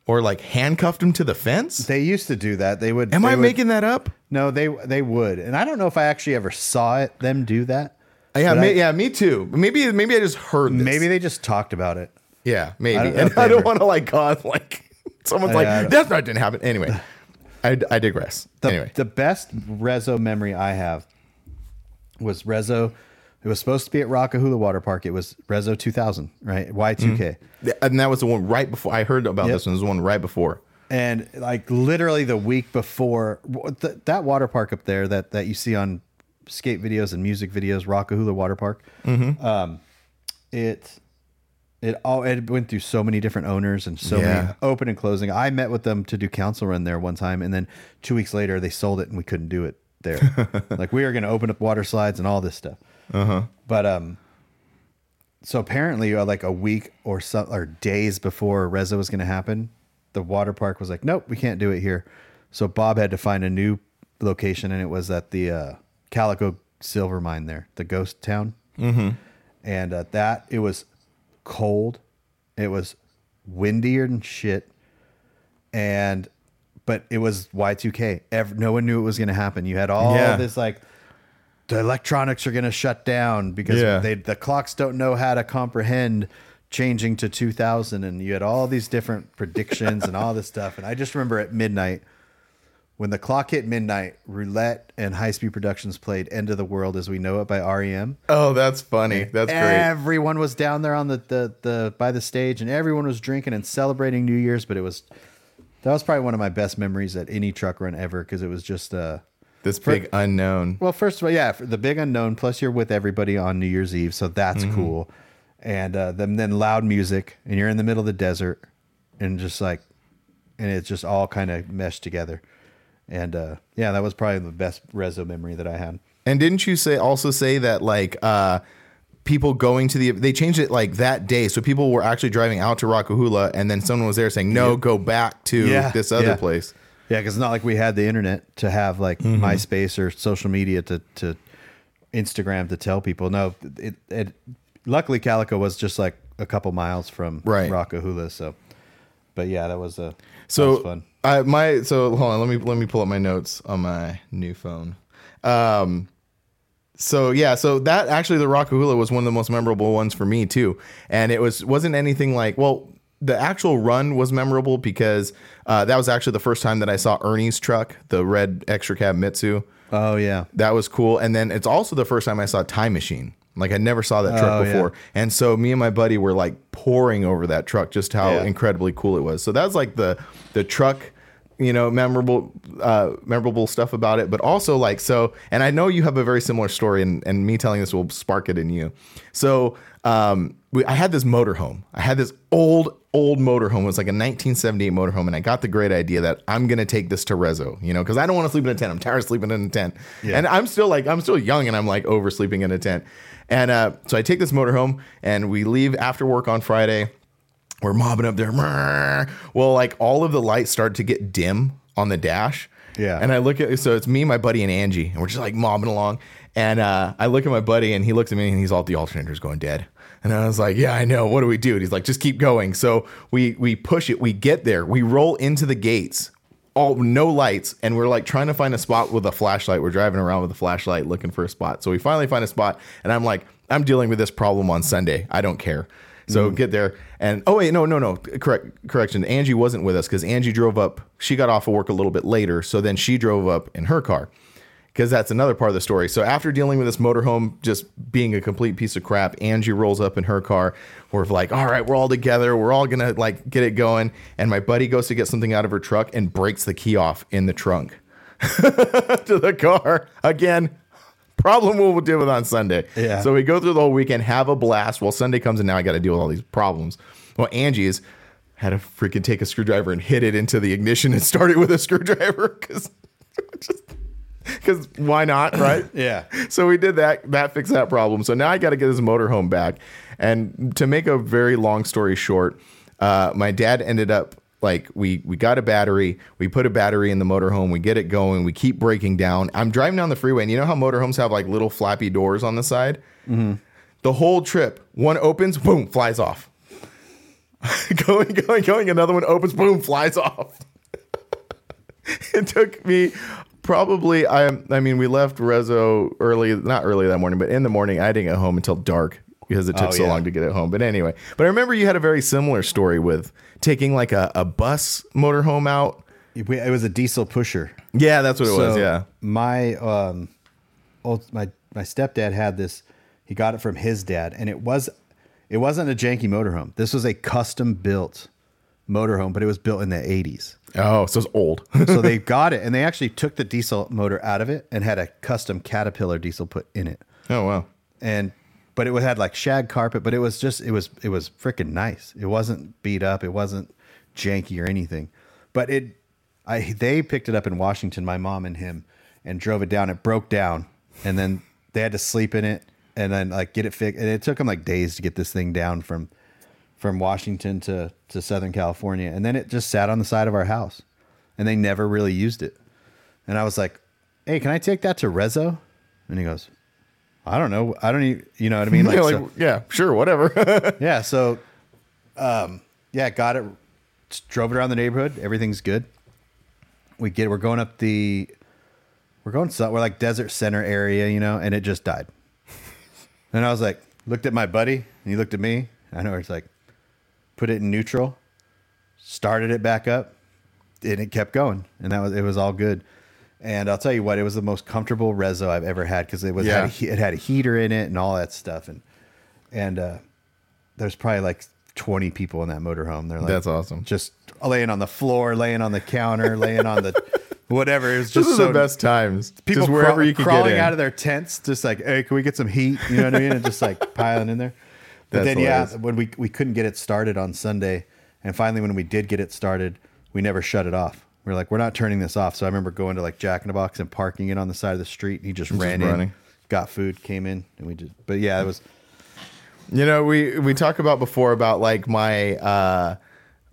or like handcuffed him to the fence. They used to do that. They would. Am they I would- making that up? No, they they would, and I don't know if I actually ever saw it them do that. Uh, yeah, me, I- yeah, me too. Maybe maybe I just heard. This. Maybe they just talked about it. Yeah, maybe. I don't and I don't want to like cause like someone's I like that's not didn't happen. Anyway, I, I digress. The, anyway, the best Rezo memory I have was Rezo It was supposed to be at Rock-A-Hoola Water Park. It was Rezo 2000, right? Y2K. And that was the one right before I heard about Yep. this one. It was the one right before. and like literally the week before th- that water park up there that that you see on skate videos and music videos Rock-A-Hoola water park um it it all it went through so many different owners and so Yeah. many open and closing i met with them to do council run there one time and then two weeks later they sold it and we couldn't do it there like we were going to open up water slides and all this stuff uh-huh but um so apparently uh, like a week or so or days before Rezo was going to happen, the water park was like, nope, we can't do it here. So Bob had to find a new location, and it was at the uh, Calico Silver Mine there, the ghost town. Mm-hmm. And at that, it was cold, it was windier than shit, and but it was Y2K. Ev- no one knew it was going to happen. You had all Yeah. this like the electronics are going to shut down because Yeah. they the clocks don't know how to comprehend changing to 2000 and you had all these different predictions and all this stuff and i just remember at midnight when the clock hit midnight roulette and high speed productions played end of the world as we know it by R.E.M. Oh, that's funny. That's great. everyone was down there on the, the the by the stage and everyone was drinking and celebrating new year's but it was that was probably one of my best memories at any truck run ever because it was just uh This big unknown. well, first of all, yeah, for the big unknown. Plus, you're with everybody on New Year's Eve, so that's cool. And uh, then then loud music, and you're in the middle of the desert, and just like, and it's just all kind of meshed together. And uh, yeah, that was probably the best Rezo memory that I had. And didn't you say also say that like uh people going to the they changed it like that day so people were actually driving out to Rock-A-Hoola and then someone was there saying no go back to Yeah, this other yeah. place. Yeah, because it's not like we had the internet to have like MySpace or social media to to Instagram to tell people. No, it, it luckily Calico was just like a couple miles from Right. Rock-A-Hoola. So, but yeah, that was a that So was fun. I my so hold on let me let me pull up my notes on my new phone. Um so yeah, so that actually the Rock-A-Hoola was one of the most memorable ones for me too. And it was wasn't anything like well the actual run was memorable because uh, that was actually the first time that I saw Ernie's truck, the red extra cab Mitsu. Oh yeah, That was cool. And then it's also the first time I saw Time Machine. Like I never saw that truck Oh, yeah. before. And so me and my buddy were like pouring over that truck, just how Yeah. incredibly cool it was. So that was like the the truck, you know, memorable uh memorable stuff about it. But also like so and I know you have a very similar story and, and me telling this will spark it in you. So um we, I had this motorhome. I had this old, old motorhome. It was like a 1978 motorhome, and I got the great idea that I'm gonna take this to Rezo, you know, because I don't want to sleep in a tent. I'm tired of sleeping in a tent, and I'm still like I'm still young, and I'm like oversleeping in a tent. And uh, so I take this motorhome, and we leave after work on Friday. We're mobbing up there. Well, like all of the lights start to get dim on the dash. Yeah. And I look at so it's me, my buddy, and Angie, and we're just like mobbing along. And uh, I look at my buddy, and he looks at me, and he's all the alternator's going dead. And I was like, "Yeah, I know. What do we do?" And he's like, "Just keep going." So we we push it. We get there. We roll into the gates. All no lights, and we're like trying to find a spot with a flashlight. We're driving around with a flashlight looking for a spot. So we finally find a spot, and I'm like, "I'm dealing with this problem on Sunday. I don't care." So mm. get there and oh wait no no no correct correction Angie wasn't with us because Angie drove up she got off of work a little bit later so then she drove up in her car because that's another part of the story. So after dealing with this motorhome just being a complete piece of crap, Angie rolls up in her car. We're like, all right, we're all together. We're all gonna like get it going. And my buddy goes to get something out of her truck and breaks the key off in the trunk to the car again. Problem we'll deal with on Sunday. Yeah. So we go through the whole weekend, have a blast. Well, Sunday comes and now I got to deal with all these problems. Well, Angie's had to freaking take a screwdriver and hit it into the ignition and start it with a screwdriver because because why not, right? Yeah. So we did that. That fixed that problem. So now I got to get this motorhome back. And to make a very long story short, uh, my dad ended up like we we got a battery. We put a battery in the motorhome. We get it going. We keep breaking down. I'm driving down the freeway, and you know how motorhomes have like little flappy doors on the side. The whole trip, one opens, boom, flies off. going, going, going. Another one opens, boom, flies off. it took me probably I I mean we left Rezo early not early that morning but in the morning I didn't get home until dark because it took Oh, so yeah. long to get it home but anyway but I remember you had a very similar story with taking like a, a bus motorhome out It was a diesel pusher. yeah that's what it was yeah My um, old my my stepdad had this. He got it from his dad, and it was it wasn't a janky motorhome. This was a custom built motorhome, but it was built in the 80s. Oh, so it's old. so they got it and they actually took the diesel motor out of it and had a custom Caterpillar diesel put in it. oh wow. And but it had like shag carpet, but it was just it was it was freaking nice. It wasn't beat up, it wasn't janky or anything. But it I they picked it up in Washington, my mom and him, and drove it down. It broke down and then they had to sleep in it and then like get it fixed. And it took them like days to get this thing down from from Washington to to Southern California, and then it just sat on the side of our house, and they never really used it. And I was like, "Hey, can I take that to Rezo?" And he goes, "I don't know. I don't even. You know what I mean? Like, Yeah, like, so- yeah, sure, whatever. yeah. So, um, yeah, got it. Drove it around the neighborhood. Everything's good. We get. We're going up the. We're going. So, we're like desert center area, you know, and it just died. And I was like, looked at my buddy, and he looked at me. I know it's like, put it in neutral, started it back up, and it kept going, and that was it was all good. And I'll tell you what, it was the most comfortable rezo I've ever had because it was had a, it had a heater in it and all that stuff, and and uh, there's probably like 20 people in that motorhome. They're like, That's awesome. Just laying on the floor, laying on the counter, laying on the whatever. It was just so the best times. people just wherever you crawling out of their tents, just like, hey, can we get some heat? You know what I mean? And just like piling in there. But then, yeah, when we we couldn't get it started on Sunday, and finally when we did get it started, we never shut it off. We are like, we're not turning this off. So I remember going to like Jack in the Box and parking it on the side of the street. And he just ran in, got food, came in, and we just. But yeah, it was. You know, we we talked about before about like my uh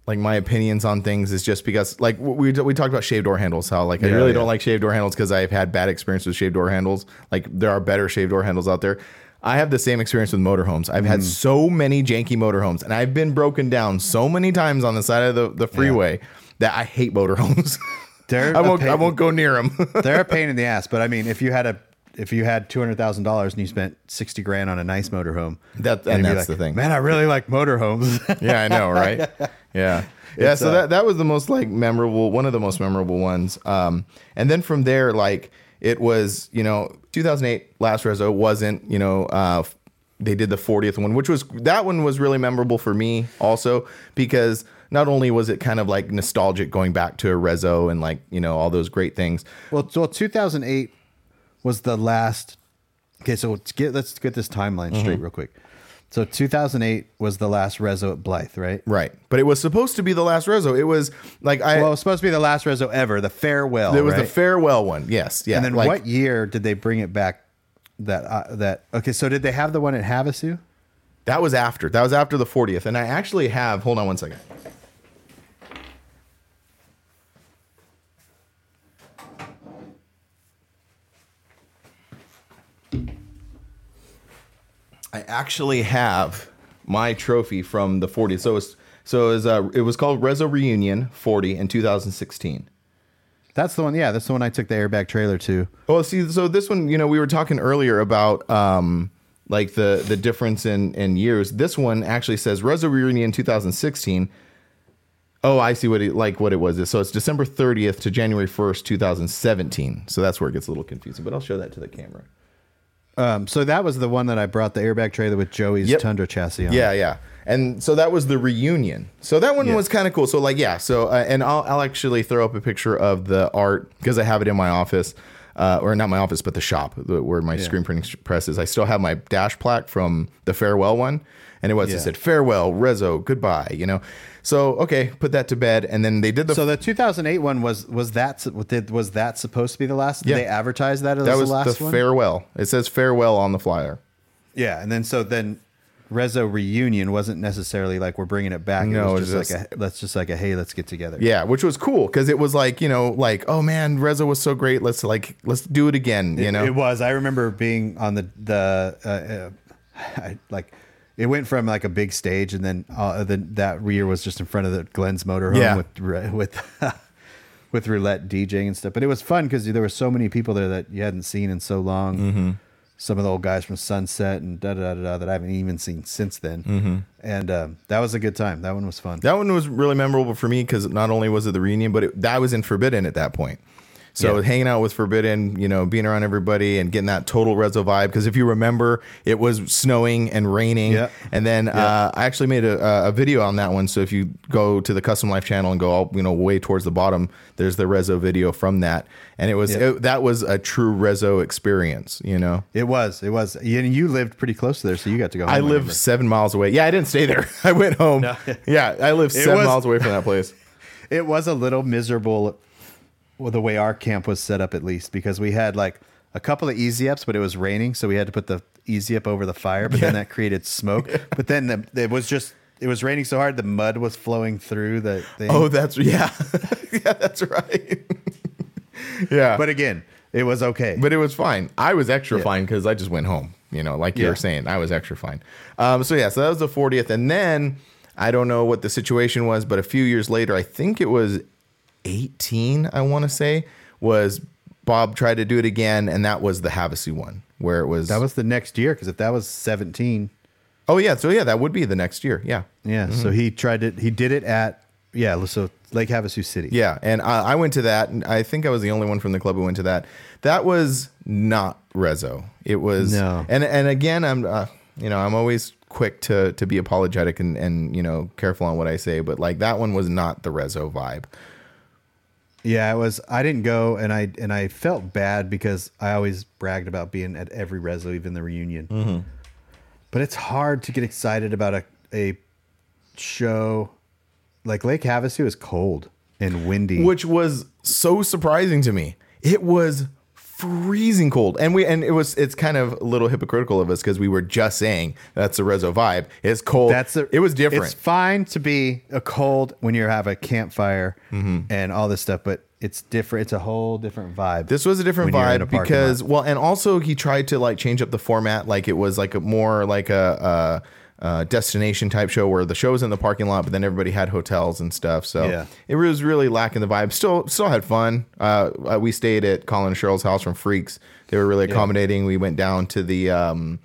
like my opinions on things is just because like we we talked about shaved door handles how like I really yeah. don't like shaved door handles because I've had bad experience with shaved door handles. Like there are better shaved door handles out there. I have the same experience with motorhomes. I've Mm. had so many janky motorhomes and I've been broken down so many times on the side of the, the freeway that I hate motorhomes. I won't I won't go near them. They're a pain in the ass, but I mean, if you had a if you had two hundred thousand dollars and you spent sixty grand on a nice motorhome, That- and that's the thing. Man, I really like motorhomes. Yeah, I know, right? Yeah. Yeah, It's, so uh, that that was the most like memorable one of the most memorable ones. Um and then from there like it was, you know, 2008 Last Rezo wasn't, you know, uh they did the 40th one, which was that one was really memorable for me also because not only was it kind of like nostalgic going back to a Rezo and like, you know, all those great things. well, thousand eight was the last. Okay, so let's get let's get this timeline Mm-hmm. straight real quick. So two thousand eight was the last Rezo at Blythe, right? Right. But it was supposed to be the last Rezo. It was like I Well, it was supposed to be the last Rezo ever, the farewell. it was the farewell one. Yes. Yeah. And then like, what year did they bring it back? That uh, that okay. So did they have the one at Havasu? That was after. That was after the 40th. And I actually have, hold on one second. I actually have my trophy from the 40. So it's so it was, uh, it was called Rezo Reunion 40 in 2016. That's the one. Yeah, that's the one I took the airbag trailer to. Well, see, so this one, you know, we were talking earlier about um, like the the difference in in years. This one actually says Rezo Reunion 2016. Oh, I see what it like what it was. So it's December 30th to January 1st, 2017. So that's where it gets a little confusing. But I'll show that to the camera. Um, so that was the one that I brought the airbag trailer with Joey's Yep. Tundra chassis on. Yeah, yeah. And so that was the reunion. So that one Yeah. was kind of cool. So like, yeah. So uh, and I'll I'll actually throw up a picture of the art because I have it in my office, uh, or not my office, but the shop where my screen printing press is. I still have my dash plaque from the farewell one, and it was Yeah. it said farewell, Rezo, goodbye. You know. So okay, put that to bed, and then they did the. So the 2008 one was was that did was that supposed to be the last? Did Yeah. they advertise that as that was the last the one? farewell. It says farewell on the flyer. yeah, and then so then Rezo reunion wasn't necessarily like we're bringing it back. No, it was it's just like a let's just like a hey, let's get together. Yeah, which was cool because it was like you know like oh man, Rezo was so great. Let's like let's do it again. You know. It was. I remember being on the the uh, uh, I, like it went from like a big stage, and then uh, then that year was just in front of the Glenn's motorhome Yeah. with with with roulette DJing and stuff. But it was fun because there were so many people there that you hadn't seen in so long. Mm-hmm. Some of the old guys from Sunset and da da da da that I haven't even seen since then. And um, that was a good time. That one was fun. Mm-hmm. That one was really memorable for me because not only was it the reunion, but it, that was in Forbidden at that point. So Yeah. hanging out with Forbidden, you know, being around everybody and getting that total Rezo vibe. Because if you remember, it was snowing and raining. Yeah. And then uh, I actually made a, a video on that one. So if you go to the Custom Life channel and go all you know way towards the bottom, there's the Rezo video from that, and it was Yeah. it- that was a true Rezo experience. You know. It was. It was. And you lived pretty close to there, so you got to go. Home I live seven miles away. Yeah, I didn't stay there. I went home. Yeah, I live seven was- miles away from that place. It was a little miserable, well, the way our camp was set up, at least, because we had like a couple of easy ups, but it was raining, so we had to put the easy up over the fire. But then that created smoke. But then the, it was just it was raining so hard, the mud was flowing through the thing. Oh, that's yeah, yeah, that's right. yeah, but again, it was okay. but it was fine. I was extra Yeah. fine because I just went home. You know, like you Yeah. were saying, I was extra fine. Um, so yeah, so that was the 40th, and then I don't know what the situation was, but a few years later, I think it was 18. I want to say was Bob tried to do it again, and that was the Havasu one where it was. that was the next year because if that was seventeen, oh yeah, so yeah, that would be the next year. Yeah, yeah. So he tried to He did it at yeah. So Lake Havasu City. Yeah, and I, I went to that, and I think I was the only one from the club who went to that. That was not Rezo. It was No. and and again, I'm uh, you know I'm always quick to to be apologetic and and you know careful on what I say, but like that one was not the Rezo vibe. Yeah, it was. I didn't go, and I and I felt bad because I always bragged about being at every rezo, even the reunion. Mm-hmm. But it's hard to get excited about a a show like Lake Havasu is cold and windy. which was so surprising to me. It was freezing cold, and we and it was it's kind of a little hypocritical of us because we were just saying that's the Rezo vibe. It's cold. That's a, it was different. It's fine to be a cold when you have a campfire Mm-hmm. and all this stuff, but it's different. It's a whole different vibe. This was a different when a vibe because lot. well, and also he tried to like change up the format, like it was like a more like a, a, a destination type show where the show was in the parking lot, but then everybody had hotels and stuff. So Yeah. it was really lacking the vibe. Still, still had fun. Uh, uh, we stayed at Colin and Cheryl's house from Freaks. They were really accommodating. We went down to the um,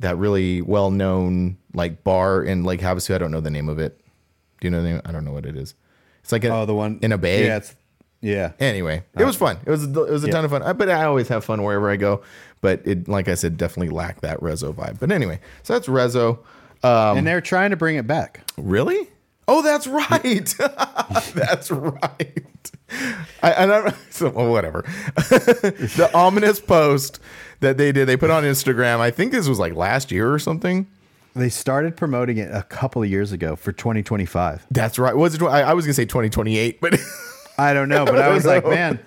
that really well known like bar in Lake Havasu. I don't know the name of it. Do you know the name? I don't know what it is. It's like a, oh, the one in a bay. Yeah, it's, yeah. Anyway, it was fun. It was it was a Yeah. ton of fun. I, but I always have fun wherever I go. But it, like I said, definitely lacked that Rezo vibe. But anyway, so that's Rezo. Um, and they're trying to bring it back. really? Oh, that's right. that's right. I, and I'm, so well, whatever. the ominous post that they did, they put on Instagram. I think this was like last year or something. They started promoting it a couple of years ago for 2025. That's right. Was it? I, I was gonna say 2028, but I don't know, but I was like, man,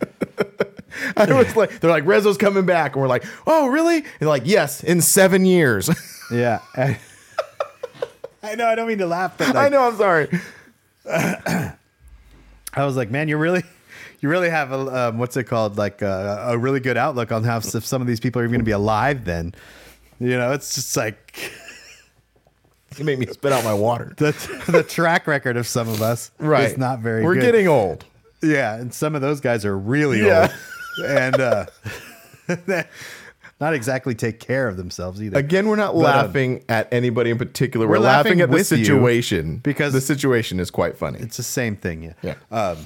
I was like, they're like Rezo's coming back, and we're like, oh, really? And they're like, yes, in seven years. yeah. I, know, I don't mean to laugh, but I know. I'm sorry. I was like, man, you really, you really have a um, what's it called, like uh, a really good outlook on how if some of these people are going to be alive. Then, you know, it's just like You make me spit out my water. the the track record of some of us Right. is not very. We're good. getting old. yeah, and some of those guys are really Yeah. old, and uh, not exactly take care of themselves either. Again, we're not But, uh, laughing at anybody in particular. We're, we're laughing, laughing at the situation because- the situation is quite funny. It's the same thing, yeah. Yeah. Um,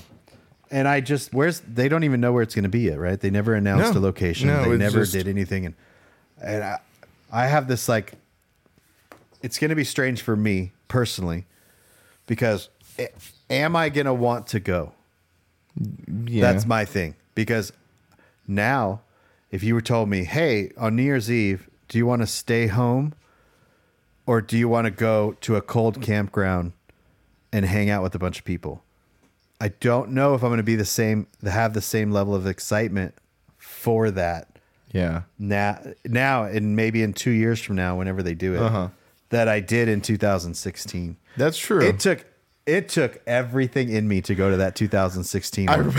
and I just where's they don't even know where it's going to be yet, right? They never announced No. a location. No, they never just- did anything, and and I, I have this like, it's going to be strange for me personally, because a- am I going to want to go? yeah. That's my thing. Because now, if you were told me, hey, on New Year's Eve, do you want to stay home or do you want to go to a cold campground and hang out with a bunch of people? I don't know if I'm going to be the same, have the same level of excitement for that yeah. now, now, and maybe in two years from now, whenever they do it, Uh-huh. that I did in 2016. That's true. It took it took everything in me to go to that 2016. one.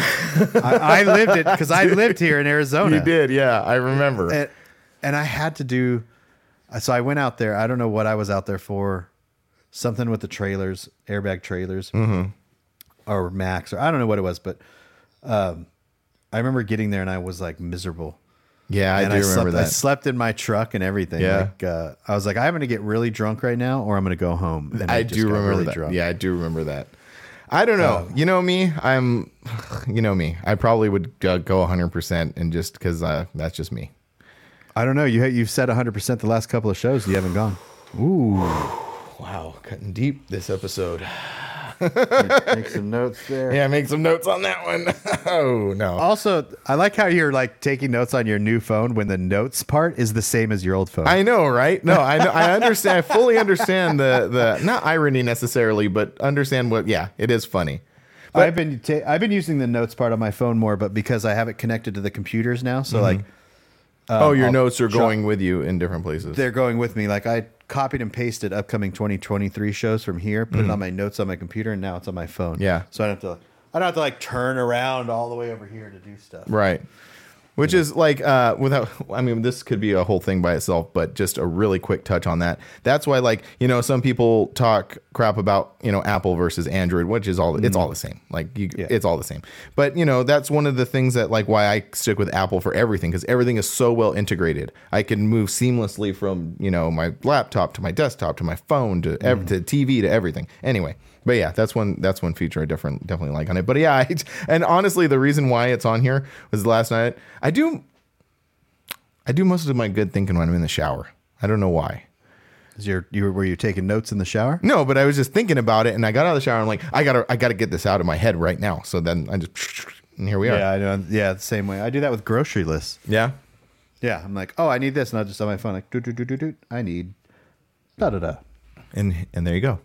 I, I lived it because I lived here in Arizona. you did, yeah. I remember. and, and I had to do. So I went out there. I don't know what I was out there for. Something with the trailers, airbag trailers, Mm-hmm. or Max, or I don't know what it was, but um, I remember getting there and I was like miserable. Yeah, I and do I remember slept, I slept in my truck and everything. Yeah. Like, uh, I was like, I'm going to get really drunk right now, or I'm going to go home. And I just do remember really that. drunk. Yeah, I do remember that. I don't know. you know me. I'm. You know me. I probably would uh, go 100 percent and just because uh, that's just me. I don't know. You you've said 100 percent the last couple of shows. You haven't gone. Ooh. wow, cutting deep this episode. Make some notes there. Yeah, make some notes on that one. oh no. Also, I like how you're like taking notes on your new phone when the notes part is the same as your old phone. I know, right? No, I know, I understand. I fully understand the the not irony necessarily, but understand what. Yeah, it is funny. I've been ta- I've been using the notes part on my phone more, but because I have it connected to the computers now, so like mm-hmm. oh, your I'll notes are try- going with you in different places. they're going with me. Like I copied and pasted upcoming 2023 shows from here, put it mm-hmm. on my notes on my computer, and now it's on my phone. Yeah. So I don't have to. I don't have to like turn around all the way over here to do stuff. Right. Which is like uh without I mean this could be a whole thing by itself, but just a really quick touch on that. That's why like, you know, some people talk crap about, you know, Apple versus Android, which is all it's all the same. Like you Yeah. it's all the same. But, you know, that's one of the things that like why I stick with Apple for everything cuz everything is so well integrated. I can move seamlessly from, you know, my laptop to my desktop to my phone to ev- to TV to everything. Anyway, but yeah, that's one that's one feature I different definitely like on it. But yeah, I, and honestly, the reason why it's on here was last night. I do I do most of my good thinking when I'm in the shower. I don't know why. Is your you were, you taking notes in the shower? No, but I was just thinking about it, and I got out of the shower. I'm like, I gotta I gotta get this out of my head right now. So then I just and here we are. Yeah, I know. Yeah, the same way. I do that with grocery lists. Yeah. Yeah, I'm like, oh, I need this, and I'll just on my phone like, do do do do do. I need da da da, And and there you go.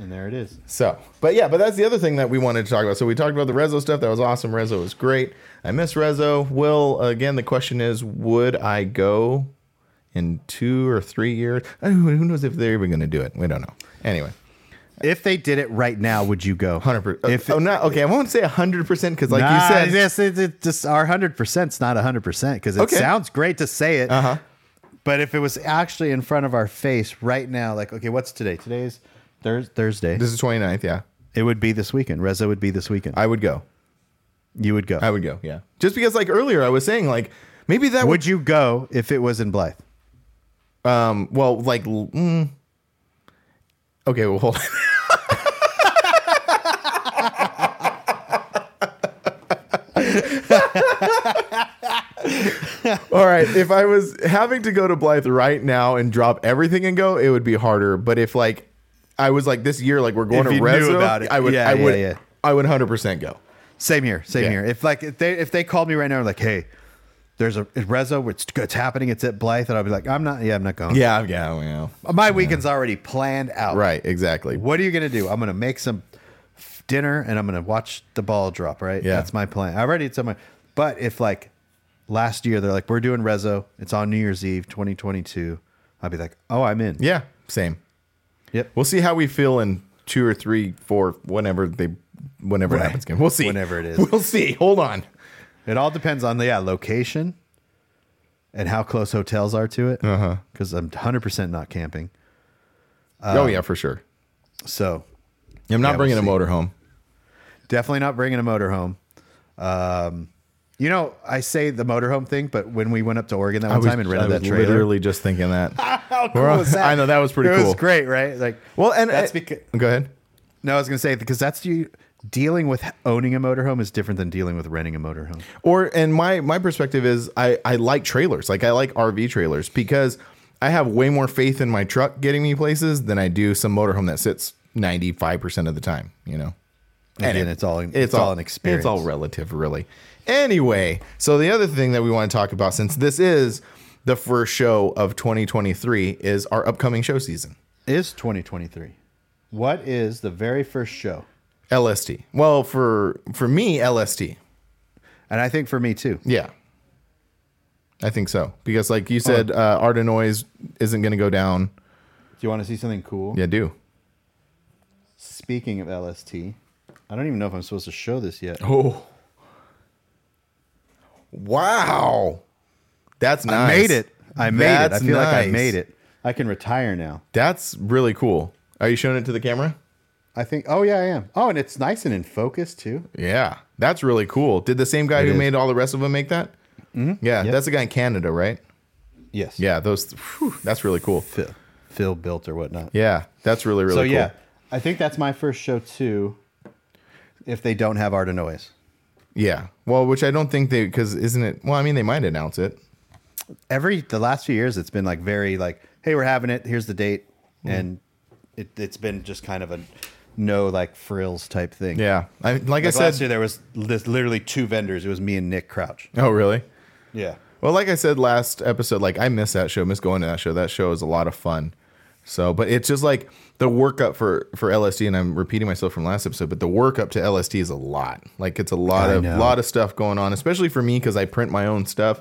And there it is. So, but yeah, but that's the other thing that we wanted to talk about. So we talked about the Rezo stuff. That was awesome. Rezo was great. I miss Rezo. Will again? The question is, would I go in two or three years? Who who knows if they're even going to do it? We don't know. Anyway, If they did it right now, would you go? hundred percent. If oh, not okay. I won't say hundred percent because, like Nah, you said, yes, it, it just our hundred percent's not hundred percent because it Okay. sounds great to say it. Uh huh. But if it was actually in front of our face right now, like, okay, what's today? Today's Thurs Thursday. This is 29th. Yeah, it would be this weekend. Rezo would be this weekend. I would go. you would go. I would go. Yeah, just because like earlier I was saying like maybe that would. would you go if it was in Blythe? Um. Well, like. Mm, okay. Well, hold on. All right. If I was having to go to Blythe right now and drop everything and go, it would be harder. But if like I was like this year, like we're going If to you knew Rezo, about it. I would, Yeah, I yeah, would, yeah. I would hundred percent go. Same here. Same Yeah. here. If like if they if they called me right now, like, hey, there's a Rezo, it's, it's happening, it's at Blythe, and I'll be like, I'm not. Yeah, I'm not going. Yeah, yeah, yeah. My weekend's already planned out. Right. Exactly. What are you gonna do? I'm gonna make some dinner and I'm gonna watch the ball drop. Right. Yeah. That's my plan. I already it's on my. But if like last year they're like, we're doing Rezo, it's on New Year's Eve, 2022. I'll be like, oh, I'm in. Yeah. Same. Yep. We'll see how we feel in two or three, four, whenever they, whenever it Right. happens again. We'll see. Whenever it is. We'll see. Hold on. It all depends on the yeah location and how close hotels are to it. Uh Uh-huh. Because I'm 100 percent not camping. oh yeah, for sure. So I'm not Yeah, bringing we'll a motorhome. definitely not bringing a motorhome. Um, you know, I say the motorhome thing, but when we went up to Oregon that one time and rented that trailer, literally just thinking that. how cool We're on- was that? I know, that was pretty it cool. was great, right? Like, well, and that's because go ahead. no, I was gonna say because that's you dealing with owning a motorhome is different than dealing with renting a motorhome. Or and my my perspective is I I like trailers. Like I like RV trailers because I have way more faith in my truck getting me places than I do some motorhome that sits 95% of the time, you know. Again, it's all it's, all, an experience. It's all relative, really. Anyway, so the other thing that we want to talk about, since this is the first show of 2023, is our upcoming show season. is 2023. What is the very first show? LST. Well, for for me, LST. And I think for me too. Yeah. I think so. Because like you said, uh, Art of Noise isn't going to go down. Do you want to see something cool? Yeah, do. Speaking of LST, I don't even know if I'm supposed to show this yet. Oh. Wow. That's nice. I made it. I made That's it. I feel like I made it. I can retire now. That's really cool. Are you showing it to the camera? I think. Oh yeah, I am. Oh, and it's nice and in focus too. Yeah. That's really cool. Did the same guy who is. made all the rest of them make that? Mm-hmm. Yeah, Yep. that's the guy in Canada, right? Yes. Yeah, those. whew, that's really cool. Phil, Phil built or whatnot. Yeah, that's really really so cool. yeah, I think that's my first show too. if they don't have Art of Noise. Yeah. Well, which I don't think they because isn't it? Well, I mean, they might announce it. Every the last few years, it's been like very like, hey, we're having it. Here's the date, Mm. and it, it's been just kind of a no like frills type thing. Yeah. I like, Like I last said. year, there was this, literally two vendors. It was me and Nick Crouch. Oh, really? Yeah. Well, like I said last episode, like I miss that show, miss going to that show. That show is a lot of fun. So, but it's just like the workup for for LST, and I'm repeating myself from last episode, but the workup to LST is a lot. Like it's a lot I of know. lot of stuff going on, especially for me because I print my own stuff.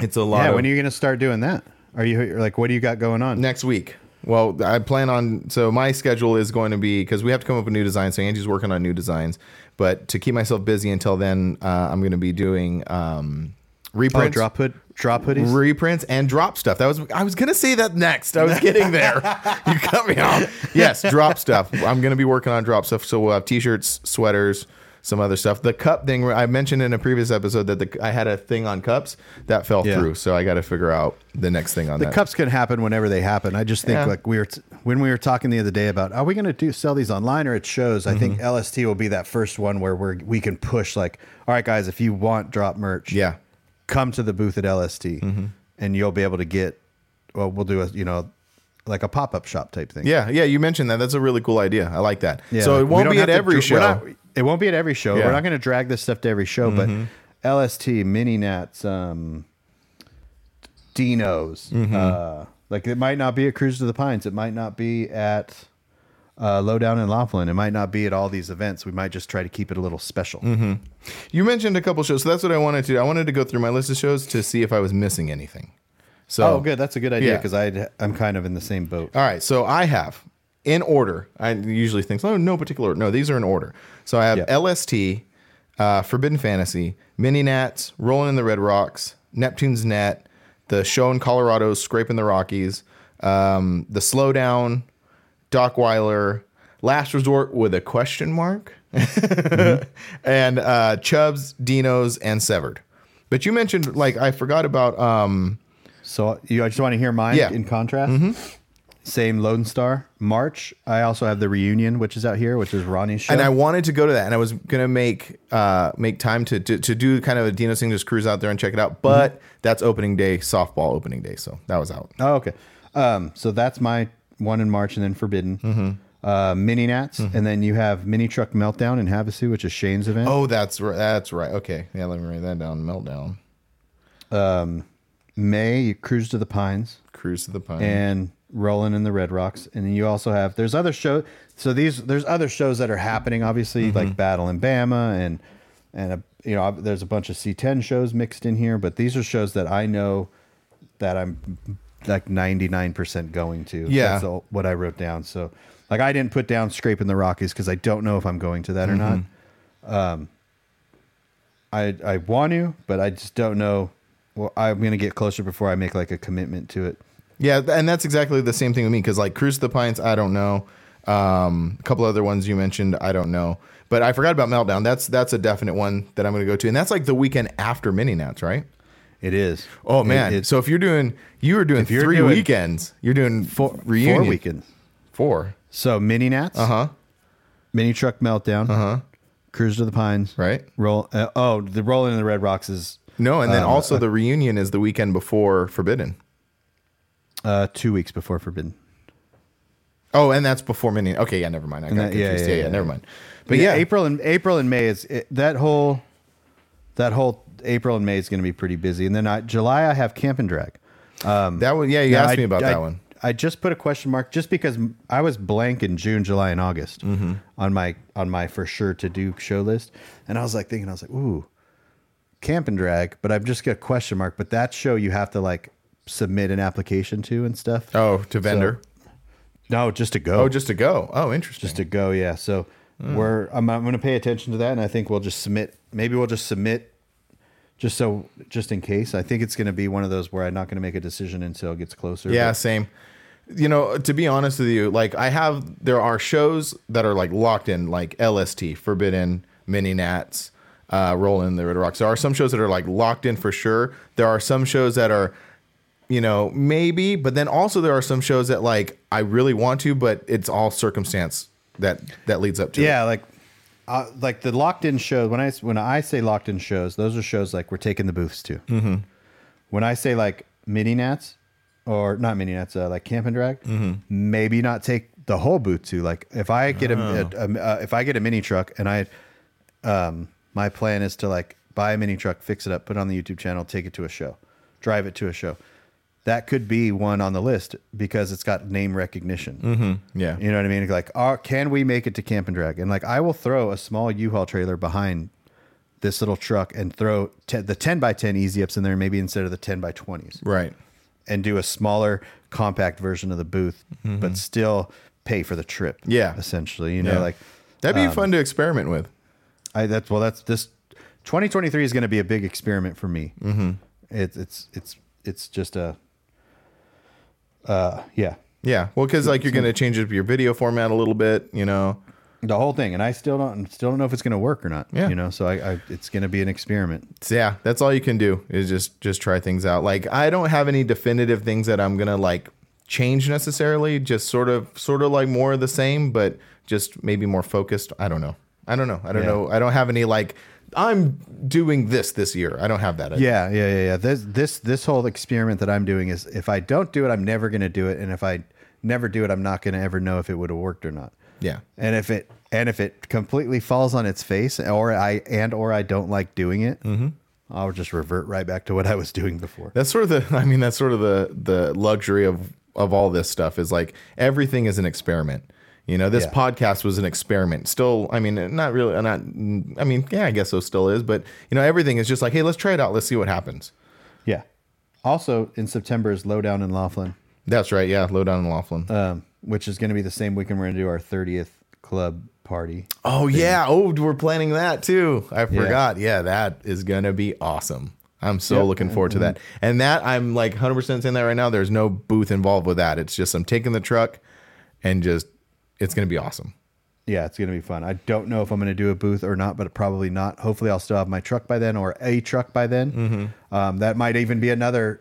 It's a lot. Yeah. of, When are you going to start doing that? Are you like, what do you got going on? next week. Well, I plan on so my schedule is going to be because we have to come up with new designs. So Angie's working on new designs, but to keep myself busy until then, uh, I'm going to be doing um, Oh, reprints, drop hood, drop hoodies. reprints, and drop stuff. That was I was going to say that next. I was getting there. you cut me off. Yes, drop stuff. I'm going to be working on drop stuff. So we'll have t-shirts, sweaters. Some other stuff. The cup thing I mentioned in a previous episode that the, I had a thing on cups that fell Yeah. through, so I got to figure out the next thing on the that. cups can happen whenever they happen. I just think Yeah. like we were t- when we were talking the other day about are we going to do sell these online or at shows? I Mm-hmm. think LST will be that first one where we're we can push like, all right, guys, if you want drop merch, Yeah. Mm-hmm. come to the booth at LST, and you'll be able to get. Well, we'll do a you know like a pop up shop type thing. Yeah, yeah, you mentioned that. That's a really cool idea. I like that. Yeah, so it won't be at every dr- show. not- it won't be at every show. Yeah. Mm-hmm. We're not going to drag this stuff to every show, but LST, Mini Nats, um, Dinos, Mm-hmm. uh, like it might not be at Cruise to the Pines. It might not be at uh, Lowdown in Laughlin. It might not be at all these events. We might just try to keep it a little special. Mm-hmm. you mentioned a couple shows, so that's what I wanted to. do. I wanted to go through my list of shows to see if I was missing anything. So, Oh, good. That's a good idea Yeah. because I I'm kind of in the same boat. all right. So I have in order. I usually think, oh, no particular. order. No, these are in order. So I have Yeah. LST, uh, Forbidden Fantasy, Mini Nats, Rolling in the Red Rocks, Neptune's Net, the show in Colorado, Scraping the Rockies, um, the Slowdown, Dockweiler, Last Resort with a question mark, and uh, Chubbs, Dinos, and Severed. But you mentioned like I forgot about um, So you I just want to hear mine Yeah. Mm-hmm. in contrast. Same Lone Star March. I also have the reunion, which is out here, which is Ronnie's show. and I wanted to go to that, and I was gonna make uh, make time to, to to do kind of a Dino Singers cruise out there and check it out. But that's opening day, softball opening day, so that was out. Oh, okay. Um, so that's my one in March, and then Forbidden, Mm-hmm. uh, Mini Nats, and then you have Mini Truck Meltdown in Havasu, which is Shane's event. Oh, that's right. That's right. Okay, yeah, let me write that down. Meltdown, Um, May you Cruise to the Pines, cruise to the pine. and Rolling in the Red Rocks, and then you also have there's other shows. So these there's other shows that are happening, obviously, like Battle in Bama, and and a, you know there's a bunch of C10 shows mixed in here, but these are shows that I know that I'm like 99% going to. Yeah. That's all, what I wrote down. So, like, I didn't put down Scraping the Rockies because I don't know if I'm going to that or not. Um, I I want to, but I just don't know. Well, I'm gonna get closer before I make like a commitment to it. Yeah, and that's exactly the same thing with me because like Cruise to the Pines, I don't know. Um, a couple other ones you mentioned, I don't know. But I forgot about Meltdown. That's that's a definite one that I'm going to go to, and that's like the weekend after Mini Nats, right? It is. Oh man! It- so if you're doing, you were doing 3 doing weekends. You're doing four, reunion four weekends. Four. So mini Nats, Uh huh. mini truck meltdown, Uh-huh. cruise to the pines, Right. Roll. Uh, oh, the rolling in the red rocks is No, and then Um, also the reunion is the weekend before Forbidden. Uh, two weeks before forbidden. Oh, and that's before Mini. Okay, yeah, never mind. I got that- yeah, confused. yeah, Yeah, yeah, yeah, never mind. But yeah, yeah, April and April and May is it, that whole that whole April and May is going to be pretty busy, and then I, July I have Camp and Drag. that one. Yeah, you asked I- me about I- that one. I just put a question mark just because I was blank in June, July, and August Mm-hmm. on my on my for sure to do show list, and I was like thinking, I was like, ooh, Camp and Drag, but I've just got a question mark. But that show you have to like submit an application to and stuff. Oh, to vendor. No, just to go. oh, just to go. Oh, interesting. just to go. Yeah. So we're I'm, I'm going to pay attention to that, and I think we'll just submit. Maybe we'll just submit. Just so, just in case, I think it's going to be one of those where I'm not going to make a decision until it gets closer. Yeah, but- same. You know, to be honest with you, like I have, there are shows that are like locked in, like LST, Forbidden, Mini Nats, uh, Rolling the Red Rocks. There are some shows that are like locked in for sure. There are some shows that are, you know, maybe, but then also there are some shows that like I really want to, but it's all circumstance that that leads up to. it. Yeah, like uh, like the locked in shows. When I when I say locked in shows, those are shows like we're taking the booths to. Mm-hmm. When I say like mini nats or not mini nats, uh, like camp and drag, maybe not take the whole booth to. Like if I get a, a, a uh, if I get a mini truck and I, um, my plan is to like buy a mini truck, fix it up, put it on the YouTube channel, take it to a show, drive it to a show. That could be one on the list because it's got name recognition. Mm-hmm. Yeah. You know what I mean? Like, are, can we make it to Camp and Drag? And like, I will throw a small U-Haul trailer behind this little truck and throw te- the 10 by 10 easy ups in there, maybe instead of the 10 by 20s, Right. and do a smaller, compact version of the booth, but still pay for the trip. Mm-hmm. Yeah. essentially, you know, Yeah. like That'd be fun to experiment with. I that's well, that's this 2023 is going to be a big experiment for me. Mm-hmm. It's it's it's it's just a, uh, yeah, Yeah. Well, because like you're going to change up your video format a little bit, you know. the whole thing, and I still don't still don't know if it's going to work or not. Yeah. you know, so I, I it's going to be an experiment. So, yeah, that's all you can do is just just try things out. Like I don't have any definitive things that I'm gonna like change necessarily. Just sort of sort of like more of the same, but just maybe more focused. I don't know. I don't know. I don't Yeah. know. I don't have any like I'm doing this this year. I don't have that. Yeah, yeah, yeah, yeah. This this this whole experiment that I'm doing is if I don't do it, I'm never going to do it, and if I never do it, I'm not going to ever know if it would have worked or not. Yeah. And if it and if it completely falls on its face, or I and or I don't like doing it, Mm-hmm. I'll just revert right back to what I was doing before. That's sort of the. I mean, that's sort of the the luxury of of all this stuff is like everything is an experiment. You know, this Yeah. podcast was an experiment. Still, I mean, not really. Not. I mean, yeah, I guess so. Still is, but you know, everything is just like, hey, let's try it out. Let's see what happens. Yeah. Also in September is Lowdown in Laughlin, That's right. Yeah, Lowdown in Laughlin. um, which is going to be the same weekend we're going to do our 30th club party. oh yeah. Oh, we're planning that too. I forgot. Yeah, that is gonna be awesome. I'm so Yep. looking forward to that. And that I'm like 100 percent saying that right now. There's no booth involved with that. It's just I'm taking the truck, and just it's gonna be awesome. Yeah, it's going to be fun. I don't know if I'm going to do a booth or not, but probably not. Hopefully, I'll still have my truck by then or a truck by then. Mm-hmm. Um, that might even be another.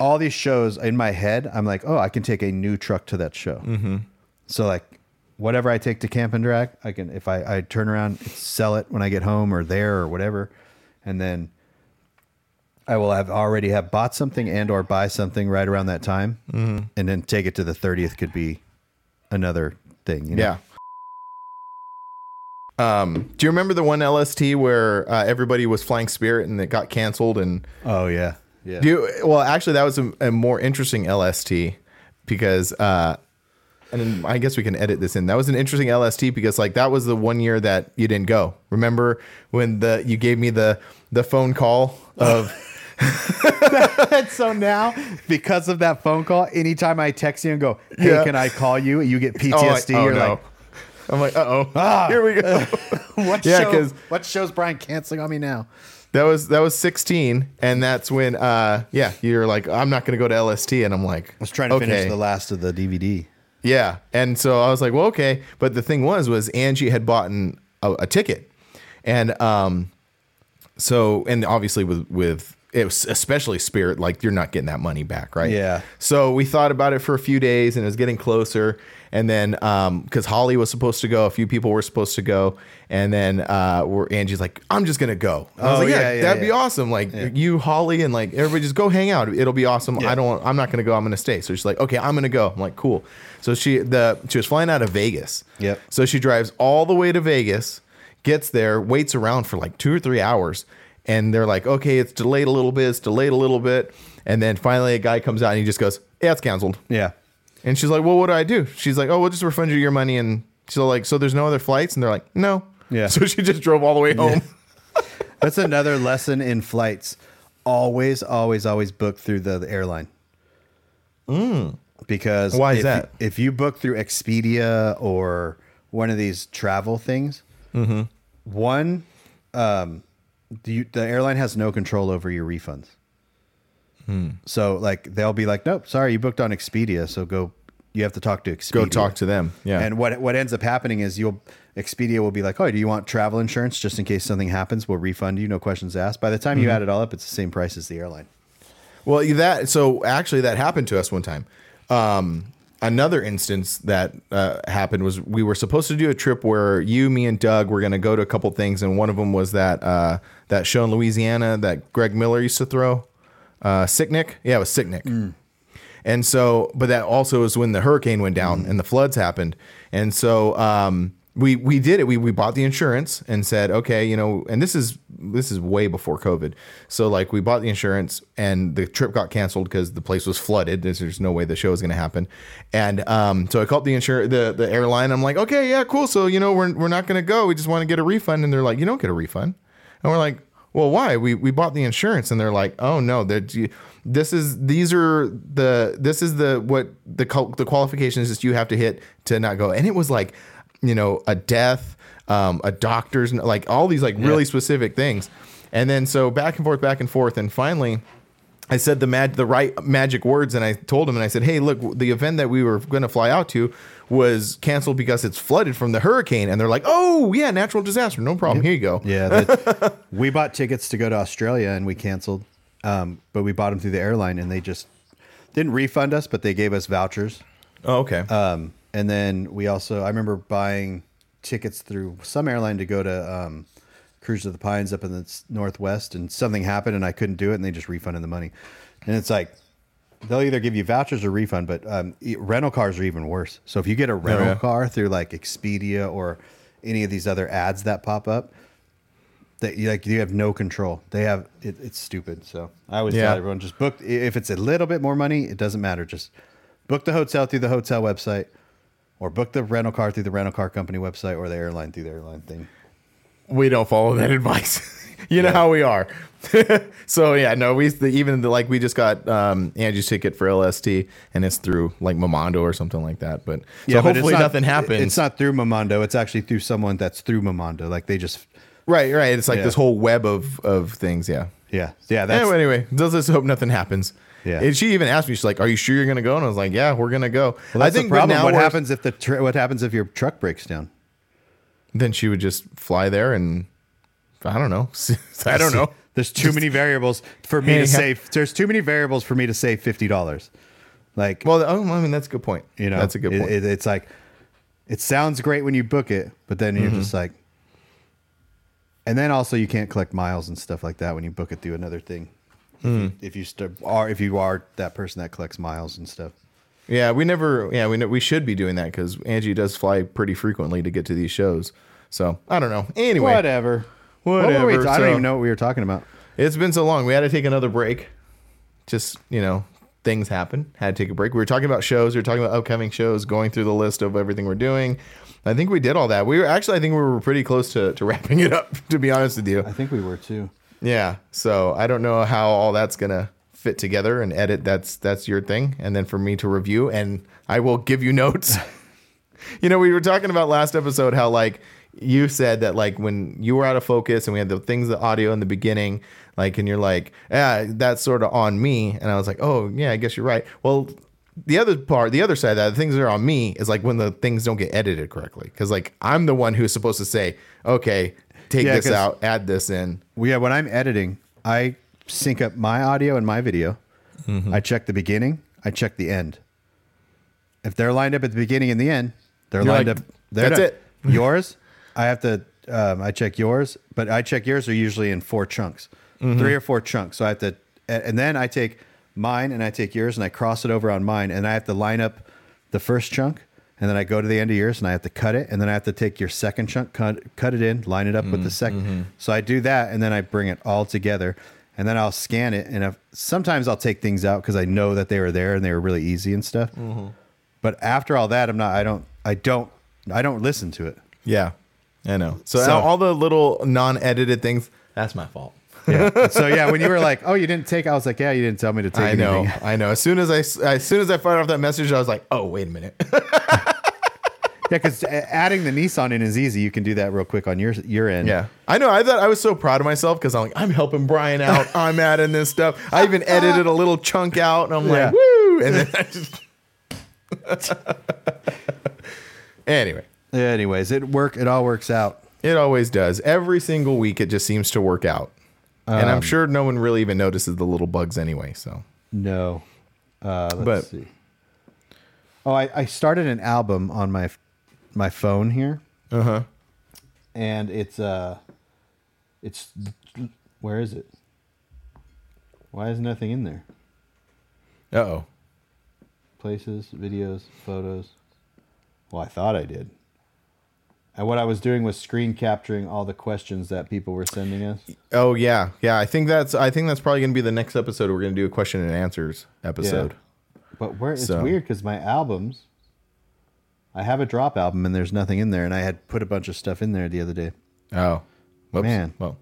All these shows in my head, I'm like, oh, I can take a new truck to that show. Mm-hmm. So like, whatever I take to camp and drag, I can if I, I turn around, sell it when I get home or there or whatever, and then I will have already have bought something and or buy something right around that time, Mm-hmm. and then take it to the 30th could be another thing. You know? Yeah. Um, do you remember the one LST where uh, everybody was flying Spirit and it got canceled? And Oh yeah. Yeah. do you, well, actually, that was a, a more interesting LST because, uh, and then I guess we can edit this in. That was an interesting LST because, like, that was the one year that you didn't go. Remember when the you gave me the the phone call of And so now, because of that phone call, anytime I text you and go, "Hey, Yeah. can I call you?" You get oh, PTSD. I- oh, You're no. like, I'm like, uh oh, Ah. here we go. "What Yeah, show? 'cause- What show's Brian canceling on me now?" That was that was 16, and that's when uh yeah you're like I'm not gonna go to LST, and I'm like I was trying to finish the last of the DVD. yeah, and so I was like well okay, but the thing was was Angie had bought an, a, a ticket, and um so and obviously with with it was especially Spirit like you're not getting that money back right Yeah. so we thought about it for a few days, and it was getting closer. And then, um, because Holly was supposed to go, a few people were supposed to go, and then uh, we're Angie's like, "I'm just gonna go." I was Oh, like, "Yeah, yeah, yeah, that'd be awesome. Like you, Holly, and like everybody, just go hang out. It'll be awesome. I don't. I'm not gonna go. I'm gonna stay." So she's like, "Okay, I'm gonna go." I'm like, "Cool." So she the she was flying out of Vegas. Yep. So she drives all the way to Vegas, gets there, waits around for like two or three hours, and they're like, okay, it's delayed a little bit, it's delayed a little bit. And then finally a guy comes out and he just goes, yeah, it's canceled. Yeah. And she's like, well, what do I do? She's like, oh, we'll just refund you your money. And she's like, so there's no other flights? And they're like, no. Yeah. So she just drove all the way home. That's another lesson in flights. Always, always, always book through the, the airline. Because Mm. Why is if that? You, if you book through Expedia or one of these travel things, Mm-hmm. one, um, the the airline has no control over your refunds. Hmm. So like they'll be like, nope, sorry, you booked on Expedia, so go. You have to talk to Expedia. Go talk to them. Yeah. And what what ends up happening is you'll Expedia will be like, "Oh, do you want travel insurance just in case something happens? We'll refund you, no questions asked." By the time Mm-hmm. you add it all up, it's the same price as the airline. Well, that so actually that happened to us one time. Um, another instance that uh, happened was we were supposed to do a trip where you, me, and Doug were going to go to a couple things, and one of them was that uh, that show in Louisiana that Greg Miller used to throw, uh, Sicknick. Yeah, it was Sicknick. And so, but that also is when the hurricane went down and the floods happened. And so, um, we we did it. We we bought the insurance and said, okay, you know, and this is this is way before COVID. So like we bought the insurance and the trip got canceled because the place was flooded. There's, there's no way the show is going to happen. And um, so I called the insurance the the airline. I'm like, okay, yeah, cool. So you know, we're we're not going to go. We just want to get a refund. And they're like, you don't get a refund. And we're like, well, why? We we bought the insurance, and they're like, oh no, that this is these are the this is the what the the qualifications that you have to hit to not go. And it was like, you know, a death, um, a doctor's, like all these like really specific things. And then so back and forth, back and forth, and finally. I said the mag- the right magic words, and I told him, and I said, "Hey, look, the event that we were going to fly out to was canceled because it's flooded from the hurricane." And they're like, "Oh, yeah, natural disaster, no problem. Here you go." Yeah, that, we bought tickets to go to Australia and we canceled, um, but we bought them through the airline and they just didn't refund us, but they gave us vouchers. Oh, okay. Um, and then we also, I remember buying tickets through some airline to go to um, Cruise of the Pines up in the Northwest, and something happened and I couldn't do it, and they just refunded the money. And it's like they'll either give you vouchers or refund, but um, rental cars are even worse. So if you get a rental yeah. car through like Expedia or any of these other ads that pop up, that you like you have no control. They have it, it's stupid. So I always Yeah. tell everyone just book if it's a little bit more money, it doesn't matter. Just book the hotel through the hotel website, or book the rental car through the rental car company website, or the airline through the airline thing. we don't follow that advice. you know how we are. so yeah, no, we the, even the, like we just got um, Angie's ticket for LST, and it's through like Momondo or something like that. But so but it's hopefully not- nothing happens. It's not through Momondo. It's actually through someone that's through Momondo. Like they just right, right. It's like Yeah. this whole web of of things. Yeah. yeah yeah that's Anyway, anyway, let's just hope nothing happens. Yeah. And she even asked me, she's like, "Are you sure you're gonna go?" And I was like, "Yeah, we're gonna go." well, that's I think the problem. now What happens if the tr- what happens if your truck breaks down? Then she would just fly there and I don't know. I don't know. There's too many variables for me Hey, to save. There's too many variables for me to say fifty dollars. Like Well, oh, I mean that's a good point. you know, that's a good point. it- it's like it sounds great when you book it, but then you're Mm-hmm. just like, and then also you can't collect miles and stuff like that when you book it through another thing. Hmm. If you, if you st- are if you are that person that collects miles and stuff. Yeah, we never. Yeah, we know, we should be doing that because Angie does fly pretty frequently to get to these shows. So I don't know. Anyway, Whatever. What were we- Whatever, I don't even know what we were talking about. it's been so long. We had to take another break. Just you know, things happen. Had to take a break. We were talking about shows. We were talking about upcoming shows. Going through the list of everything we're doing. I think we did all that. We were actually. I think we were pretty close to, to wrapping it up. To be honest with you. I think we were too. Yeah. So I don't know how all that's gonna fit together and edit. That's that's your thing. And then for me to review, and I will give you notes. you know, we were talking about last episode how like you said that like when you were out of focus and we had the things, the audio in the beginning, like, and you're like, yeah, that's sort of on me. And I was like, oh yeah, I guess you're right. Well. The other part, the other side of that, the things that are on me is like when the things don't get edited correctly. Because like I'm the one who's supposed to say, okay, take Yeah, this out, add this in. Well, yeah, when I'm editing, I sync up my audio and my video. Mm-hmm. I check the beginning. I check the end. If they're lined up at the beginning and the end, they're You're lined like, up. "That's done. it." yours, I have to. Um, I check yours, but I check yours are usually in four chunks, Mm-hmm. three or four chunks. So I have to, and then I take mine and I take yours and I cross it over on mine, and I have to line up the first chunk, and then I go to the end of yours and I have to cut it, and then I have to take your second chunk, cut cut it in, line it up with the 2nd So I do that, and then I bring it all together, and then I'll scan it, and sometimes I'll take things out because I know that they were there and they were really easy and stuff. But after all that, I'm not. I don't. I don't. I don't listen to it. Yeah, I know. So, So- all the little non-edited things, that's my fault. Yeah. so yeah, when you were like, "Oh, you didn't take," I was like, "Yeah, you didn't tell me to take." I know, anything." I know. As soon as I, as soon as I fired off that message, I was like, oh, wait a minute. Yeah, because adding the Nissan in is easy. You can do that real quick on your your end. yeah, I know. I thought I was so proud of myself because I'm like, I'm helping Brian out. I'm adding this stuff. I even edited a little chunk out, and I'm Yeah. like, woo! And then I just. anyway, Anyways, it work. It all works out. it always does. Every single week, it just seems to work out. and I'm sure no one really even notices the little bugs anyway. So No. Uh, let's But- see. Oh, I, I started an album on my my phone here, Uh huh. and it's uh, it's where is it? Why is nothing in there? Uh oh. Places, videos, photos. Well, I thought I did. And what I was doing was screen capturing all the questions that people were sending us. Oh yeah, yeah. I think that's I think that's probably gonna be the next episode. We're gonna do a question and answers episode. But where it's So- weird because my albums, I have a drop album and there's nothing in there, and I had put a bunch of stuff in there the other day. Oh, Whoops. Man. Well,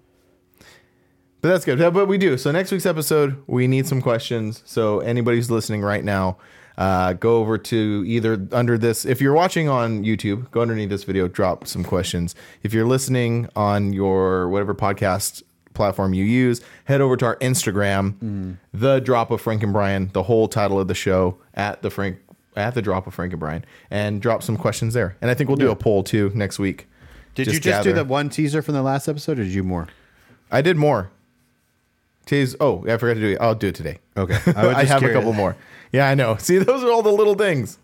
but that's good. But we do. So next week's episode, we need some questions. So anybody who's listening right now, uh, go over to either under this. If you're watching on YouTube, go underneath this video, drop some questions. If you're listening on your whatever podcast platform you use, head over to our Instagram, the drop of Frank and Brian, the whole title of the show at the Frank at the drop of Frank and Brian, and drop some questions there. And I think we'll do a poll too next week. Did you just do the one teaser from the last episode, or did you more? I did more. Today's oh, I forgot to do it. I'll do it today. Okay, I, just have a couple more. Yeah, I know. See, those are all the little things.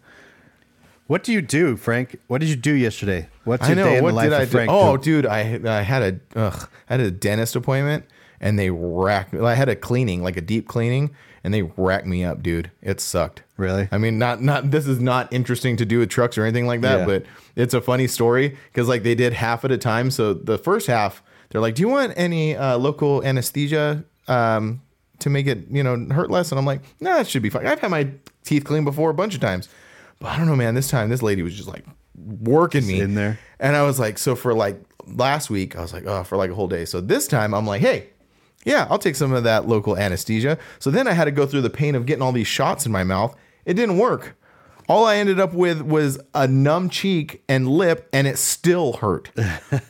What do you do, Frank? What did you do yesterday? What's I your day in What the life did I of do? Oh, dude, I I had a ugh, I had a dentist appointment and they racked. me. I had a cleaning, like a deep cleaning, and they racked me up, dude. It sucked. Really? I mean, not not. This is not interesting to do with trucks or anything like that, Yeah. but it's a funny story because like they did half at a time. So the first half, they're like, "Do you want any uh, local anesthesia um, to make it you know hurt less?" And I'm like, "Nah, it should be fine. I've had my teeth cleaned before a bunch of times, but I don't know, man. This time, this lady was just like working me in there. and I was like, so for like last week, I was like, oh, for like a whole day. So this time, I'm like, hey. Yeah, I'll take some of that local anesthesia. So then I had to go through the pain of getting all these shots in my mouth. It didn't work. All I ended up with was a numb cheek and lip, and it still hurt.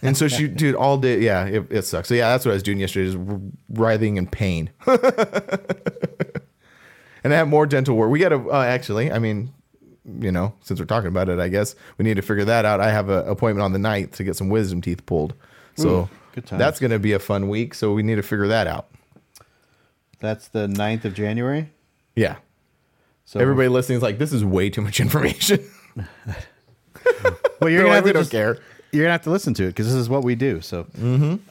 and so she, dude, all day, yeah, it, it sucks. So yeah, that's what I was doing yesterday, just writhing in pain. and I have more dental work. We got to uh, actually, I mean, you know, since we're talking about it, I guess we need to figure that out. I have an appointment on the 9th to get some wisdom teeth pulled. So Ooh, that's going to be a fun week. So we need to figure that out. That's the 9th of January. Yeah. So Everybody listening is like, this is way too much information. well, you're They're gonna like, have we to don't just- care. You're gonna have to listen to it because this is what we do. So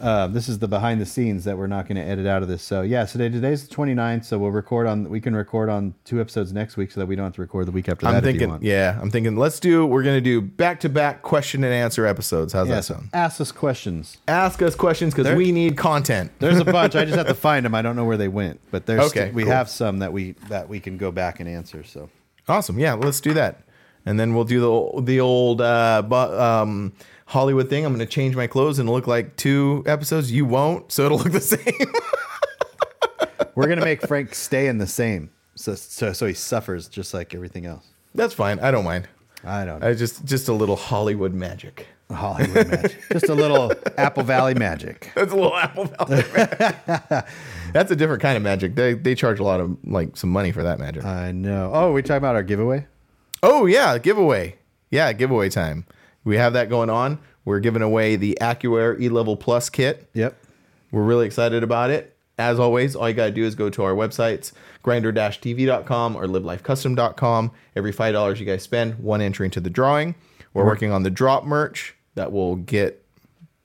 uh, this is the behind the scenes that we're not going to edit out of this. So yeah, today, today's the 29th. So we'll record on. We can record on two episodes next week so that we don't have to record the week after that. I'm thinking, yeah, I'm thinking, let's do, we're going to do back to back question and answer episodes. How's Yeah, that so sound? ask us questions. Ask us questions because we need content. There's a bunch. I just have to find them. I don't know where they went, but there's Okay, we cool. have some that we that we can go back and answer. So Awesome. Yeah, let's do that. And then we'll do the the old uh, bu- um, Hollywood thing. I'm going to change my clothes and look like two episodes. You won't, so it'll look the same. we're gonna make Frank stay in the same, so so so he suffers just like everything else. That's fine. I don't mind. I don't know. I just just a little Hollywood magic. Hollywood magic, just a little Apple Valley magic. That's a little Apple Valley magic. That's a different kind of magic. They they charge a lot of like some money for that magic. I know. Oh, we talking about our giveaway? Oh yeah, giveaway. Yeah, giveaway time. We have that going on. We're giving away the Accuair E Level Plus kit. Yep. We're really excited about it. As always, all you got to do is go to our websites, grinder-tv.com or livelifecustom.com. Every $5 you guys spend, one entry into the drawing. We're working on the drop merch that will get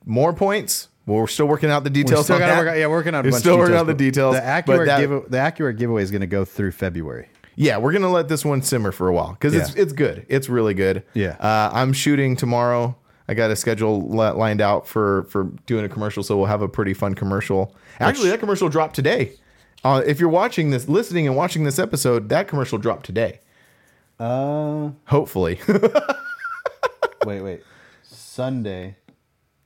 more points. We're still working out the details still on gotta that. work. Yeah, working on. We're bunch still working out the details. The Accuair that- give, the Accuair giveaway is going to go through February. Yeah, we're gonna let this one simmer for a while because it's Yeah. it's good. It's really good. Yeah. Uh, I'm shooting tomorrow. I got a schedule li- lined out for for doing a commercial, so we'll have a pretty fun commercial. Actually, that commercial dropped today. Uh, if you're watching this, listening and watching this episode, that commercial dropped today. Uh, Hopefully, wait, wait. Sunday.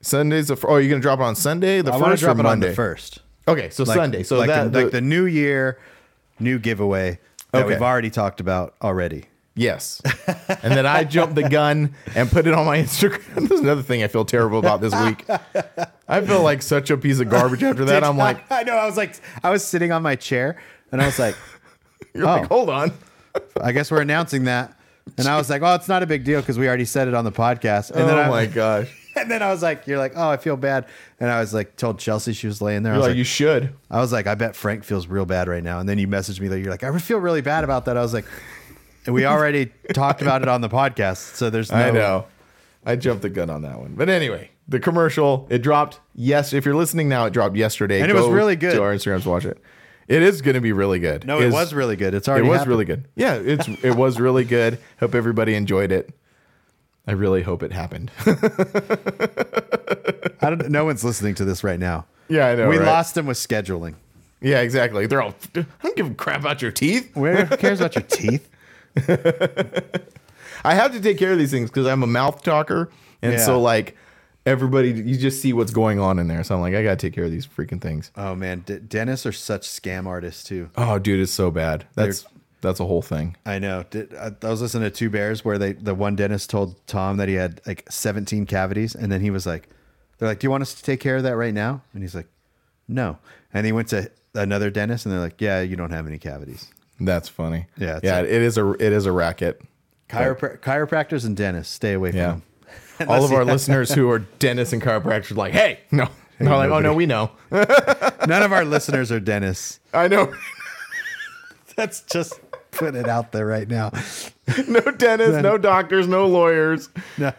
Sunday's the. fir- Oh, you're gonna drop it on Sunday, the I want to first or drop it on Monday? the first. Okay, so Sunday. So like that the, like the new year, new giveaway that Okay. we've already talked about already. Yes. and then I jumped the gun and put it on my Instagram. This is another thing I feel terrible about this week. I feel like such a piece of garbage after that. I'm like, I know. I was like, I was sitting on my chair, and I was like, you're Oh. like, hold on. I guess we're announcing that. And I was like, oh, it's not a big deal because we already said it on the podcast. And oh then oh I, my gosh. And then I was like, you're like, oh, I feel bad. And I was like, told Chelsea she was laying there. I You're was like, like, you should. I was like, I bet Frank feels real bad right now. And then you messaged me that you're like, I feel really bad about that. I was like, we already talked about it on the podcast, so there's no. I know. I jumped the gun on that one. But anyway, the commercial, it dropped yes. If you're listening now, it dropped yesterday. And it was really good. To our Instagrams to watch it. It is going to be really good. No, it It's- was really good. It's already It already was happened. really good. Yeah, it's it was really good. Hope everybody enjoyed it. I really hope it happened. I don't. No one's listening to this right now. yeah, I know. we right? lost them with scheduling. Yeah, exactly. They're all. I don't give a crap about your teeth. Where who cares about your teeth? I have to take care of these things because I'm a mouth talker, and Yeah. so like everybody, you just see what's going on in there. So I'm like, I gotta take care of these freaking things. Oh man, D- dentists are such scam artists too. Oh, dude, it's so bad. That's that's a whole thing. I know. Did, I, I was listening to Two Bears where they the one dentist told Tom that he had like 17 cavities, and then he was like, "They're like, do you want us to take care of that right now?" And he's like, "No." And he went to another dentist, and they're like, "Yeah, you don't have any cavities." That's funny. Yeah, yeah. a- it is a it is a racket. Chiropra- chiropractors and dentists, stay away from Yeah. them. All of our listeners who are dentists and chiropractors are like, hey, no. They're like, oh no, we know. None of our listeners are dentists. I know. That's just put it out there right now. no dentists, no doctors, no lawyers. No.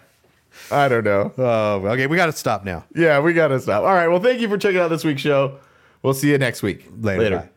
I don't know. Oh, okay. We got to stop now. Yeah, we gotta stop. All right. Well, thank you for checking out this week's show. We'll see you next week. Later. Bye.